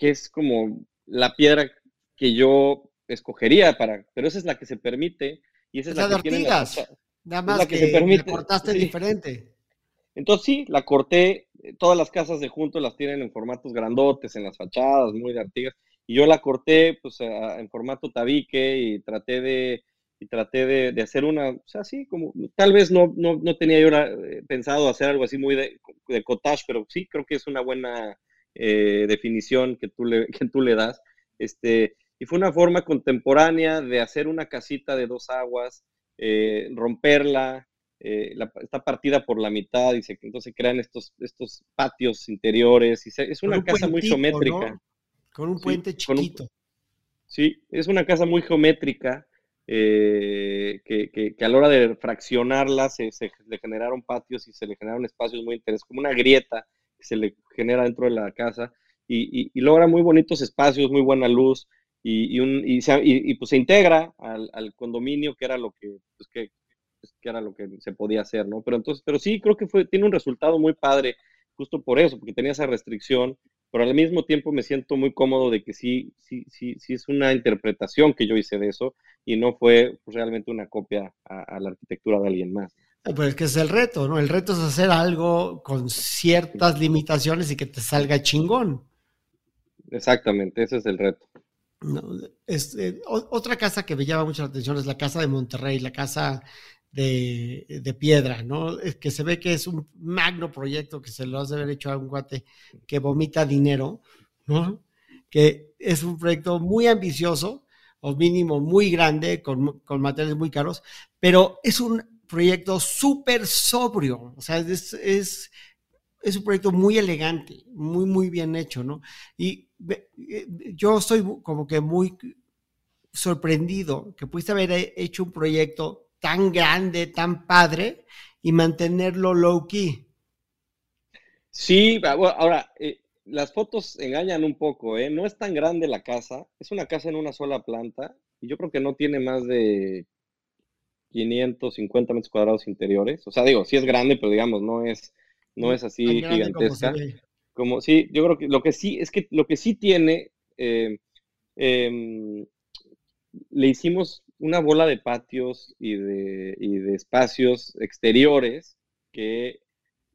[SPEAKER 3] que es como la piedra que yo escogería para, pero esa es la que se permite y esa es, la, que tiene
[SPEAKER 2] Nada más que, se cortaste diferente.
[SPEAKER 3] Entonces sí, la corté, eh, todas las casas de junto las tienen en formatos grandotes, en las fachadas, muy de artigas, y yo la corté pues en formato tabique y traté de, y traté de, hacer una, o sea, así como, tal vez no, no, tenía yo eh, pensado hacer algo así muy de, de, cottage, pero sí creo que es una buena eh, definición que tú, le, que tú le das. Este, y fue una forma contemporánea de hacer una casita de dos aguas, romperla, eh, está partida por la mitad y se, entonces crean estos, estos patios interiores. Y es una casa muy geométrica.
[SPEAKER 2] Con un puente chiquito.
[SPEAKER 3] sí, es una casa muy geométrica eh, que, a la hora de fraccionarla se, le generaron patios y se le generaron espacios muy interesantes, como una grieta se le genera dentro de la casa y, logra muy bonitos espacios, muy buena luz. Y, y, pues se integra al, condominio, que era lo que, pues que pues, que era lo que se podía hacer, ¿no? Pero entonces, pero sí, creo que fue, tiene un resultado muy padre, justo por eso, porque tenía esa restricción, pero al mismo tiempo me siento muy cómodo de que sí, sí, sí, sí es una interpretación que yo hice de eso y no fue realmente una copia a, la arquitectura de alguien más.
[SPEAKER 2] Pues que es el reto, ¿no? El reto es hacer algo con ciertas limitaciones y que te salga chingón.
[SPEAKER 3] Exactamente, ese es el reto.
[SPEAKER 2] este, otra casa que me llama mucho la atención es la casa de Monterrey, la casa de, piedra, ¿no? Es que se ve que es un magno proyecto que se lo hace haber hecho a un guate que vomita dinero, ¿no? Que es un proyecto muy ambicioso, o mínimo muy grande, con, materiales muy caros, pero es un proyecto súper sobrio, o sea, es, es, un proyecto muy elegante, muy, muy bien hecho, ¿no? Y eh, yo estoy como que muy sorprendido que pudiste haber hecho un proyecto tan grande, tan padre y mantenerlo low key.
[SPEAKER 3] Sí, ahora, eh, las fotos engañan un poco, ¿eh? No es tan grande la casa, es una casa en una sola planta y yo creo que no tiene más de 550 metros cuadrados interiores. O sea, digo, sí es grande, pero digamos, no es, no es así gigantesca. Como, sí, yo creo que lo que sí, es que lo que sí tiene, eh, le hicimos una bola de patios y de, y de espacios exteriores que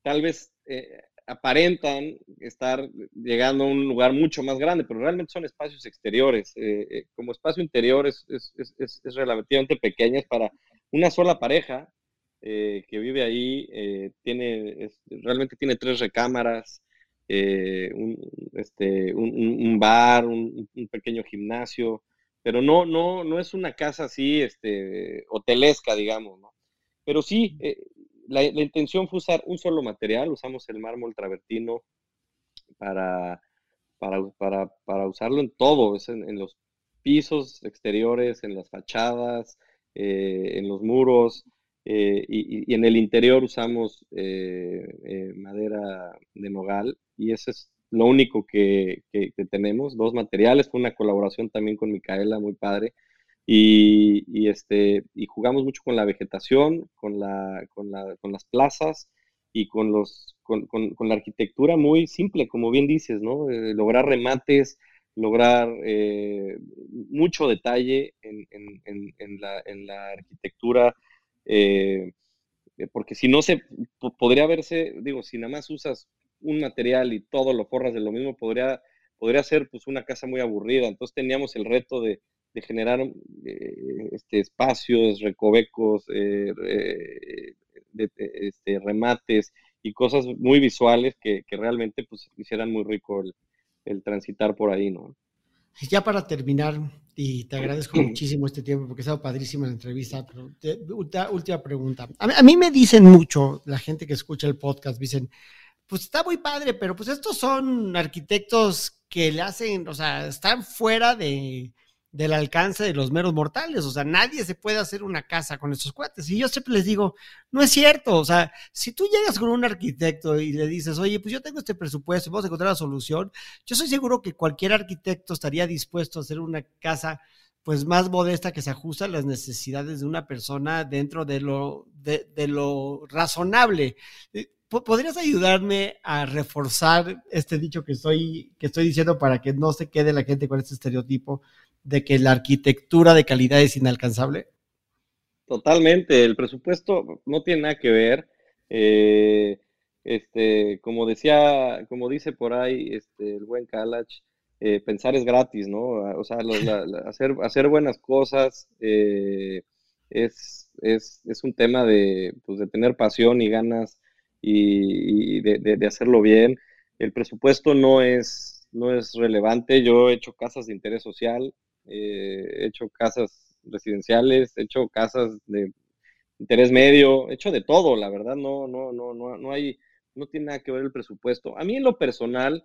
[SPEAKER 3] tal vez eh, aparentan estar llegando a un lugar mucho más grande, pero realmente son espacios exteriores. Eh, eh, como espacio interior es, es, es, es, relativamente pequeña, es para una sola pareja que vive ahí, tiene, realmente tiene tres recámaras, un, este, un, bar, un, un, pequeño gimnasio, pero no, no, no es una casa así este, hotelesca, digamos, ¿no? Pero sí, la, intención fue usar un solo material, usamos el mármol travertino para, para, para, usarlo en todo, en, los pisos exteriores, en las fachadas, eh, en los muros, eh, y, en el interior usamos eh, madera de nogal, y ese es lo único que, que, tenemos, dos materiales, fue una colaboración también con Micaela, muy padre, y, este, y jugamos mucho con la vegetación, con, la, con, la, con las plazas y con, los, con, con, la arquitectura muy simple, como bien dices, ¿no? Eh, lograr remates, lograr eh, mucho detalle en, en, en, la, en la, arquitectura, eh, porque si no se, podría verse, digo, si nada más usas un material y todo lo forras de lo mismo, podría, podría ser pues una casa muy aburrida. Entonces teníamos el reto de, de generar eh, este, espacios, recovecos, eh, este, remates y cosas muy visuales que, realmente pues, hicieran muy rico el, transitar por ahí, ¿no?
[SPEAKER 2] Ya para terminar, y te agradezco muchísimo este tiempo porque ha sido padrísima la entrevista, pero última, pregunta. A mí, me dicen mucho, la gente que escucha el podcast, dicen, pues está muy padre, pero pues estos son arquitectos que le hacen, o sea, están fuera de, del alcance de los meros mortales. O sea, nadie se puede hacer una casa con estos cuates. Y yo siempre les digo, no es cierto. O sea, si tú llegas con un arquitecto y le dices, oye, pues yo tengo este presupuesto y vamos a encontrar la solución, yo soy seguro que cualquier arquitecto estaría dispuesto a hacer una casa pues más modesta que se ajusta a las necesidades de una persona dentro de lo, de, lo razonable. Eh, ¿Podrías ayudarme a reforzar este dicho que estoy, que estoy diciendo para que no se quede la gente con este estereotipo de que la arquitectura de calidad es inalcanzable?
[SPEAKER 3] Totalmente, el presupuesto no tiene nada que ver. Eh, este, como decía, como dice por ahí este, el buen Kalach, eh, pensar es gratis, ¿no? O sea, hacer, hacer buenas cosas eh, es, es, es, un tema de, pues, de tener pasión y ganas y, de, de, hacerlo bien. El presupuesto no es, no es relevante. Yo he hecho casas de interés social, he hecho casas residenciales, he hecho casas de interés medio, he hecho de todo, la verdad, no, no, no, no, no hay, no tiene nada que ver el presupuesto. A mí en lo personal,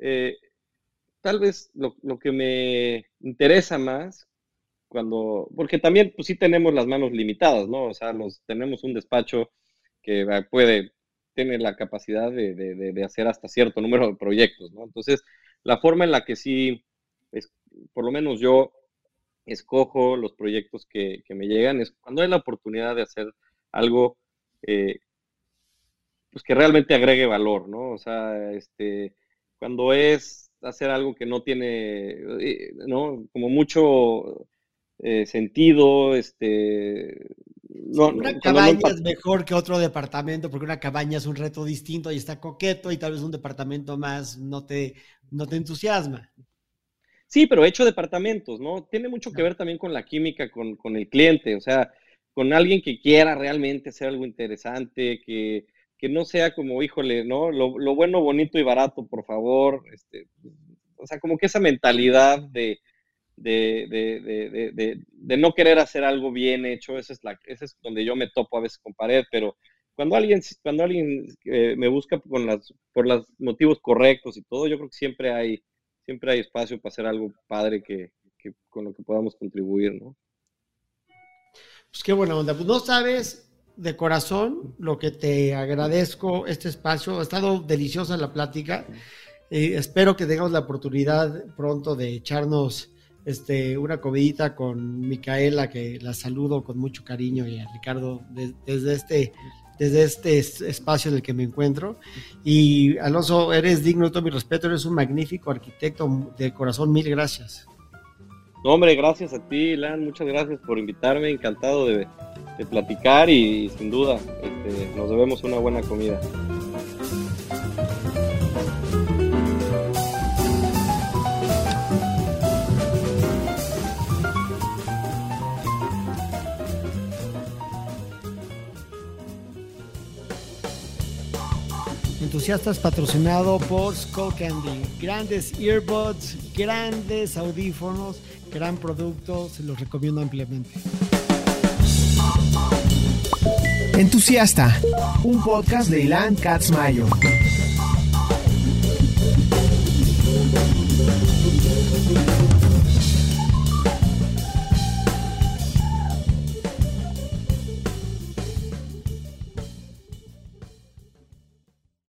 [SPEAKER 3] eh, tal vez lo, que me interesa más cuando, porque también pues sí tenemos las manos limitadas, ¿no? O sea, los, tenemos un despacho que puede, tiene la capacidad de, de hacer hasta cierto número de proyectos, ¿no? Entonces, la forma en la que sí por lo menos yo escojo los proyectos que, me llegan, es cuando hay la oportunidad de hacer algo eh, pues que realmente agregue valor, ¿no? O sea, este, cuando es hacer algo que no tiene, eh, ¿no? Como mucho eh, sentido, este...
[SPEAKER 2] una cabaña es mejor que otro departamento porque una cabaña es un reto distinto y está coqueto y tal vez un departamento más no te, no te entusiasma.
[SPEAKER 3] Sí, pero hecho departamentos, ¿no? Tiene mucho que ver también con la química, con, el cliente, o sea, con alguien que quiera realmente hacer algo interesante, que, no sea como, híjole, ¿no? Lo, bueno, bonito y barato, por favor. Este, o sea, como que esa mentalidad de, de, no querer hacer algo bien hecho, esa es, la, esa es donde yo me topo a veces con pared, pero cuando alguien, cuando alguien eh, me busca con las, por los motivos correctos y todo, yo creo que siempre hay siempre hay espacio para hacer algo padre que, con lo que podamos contribuir, ¿no?
[SPEAKER 2] Pues qué buena onda. Pues no sabes de corazón lo que te agradezco este espacio. Ha estado deliciosa la plática. Eh, espero que tengamos la oportunidad pronto de echarnos este, una comidita con Micaela, que la saludo con mucho cariño, y a Ricardo desde este desde este espacio en el que me encuentro. Y Alonso, eres digno de todo mi respeto, eres un magnífico arquitecto de corazón, mil gracias.
[SPEAKER 3] No, hombre, gracias a ti, Lan, muchas gracias por invitarme, encantado de, platicar y, sin duda este, nos debemos una buena comida.
[SPEAKER 2] entusiastas patrocinado por Skull Candy. Grandes earbuds, grandes audífonos, gran producto, se los recomiendo ampliamente.
[SPEAKER 1] Entusiasta, un podcast de Ilan Katzmayo. Mayo.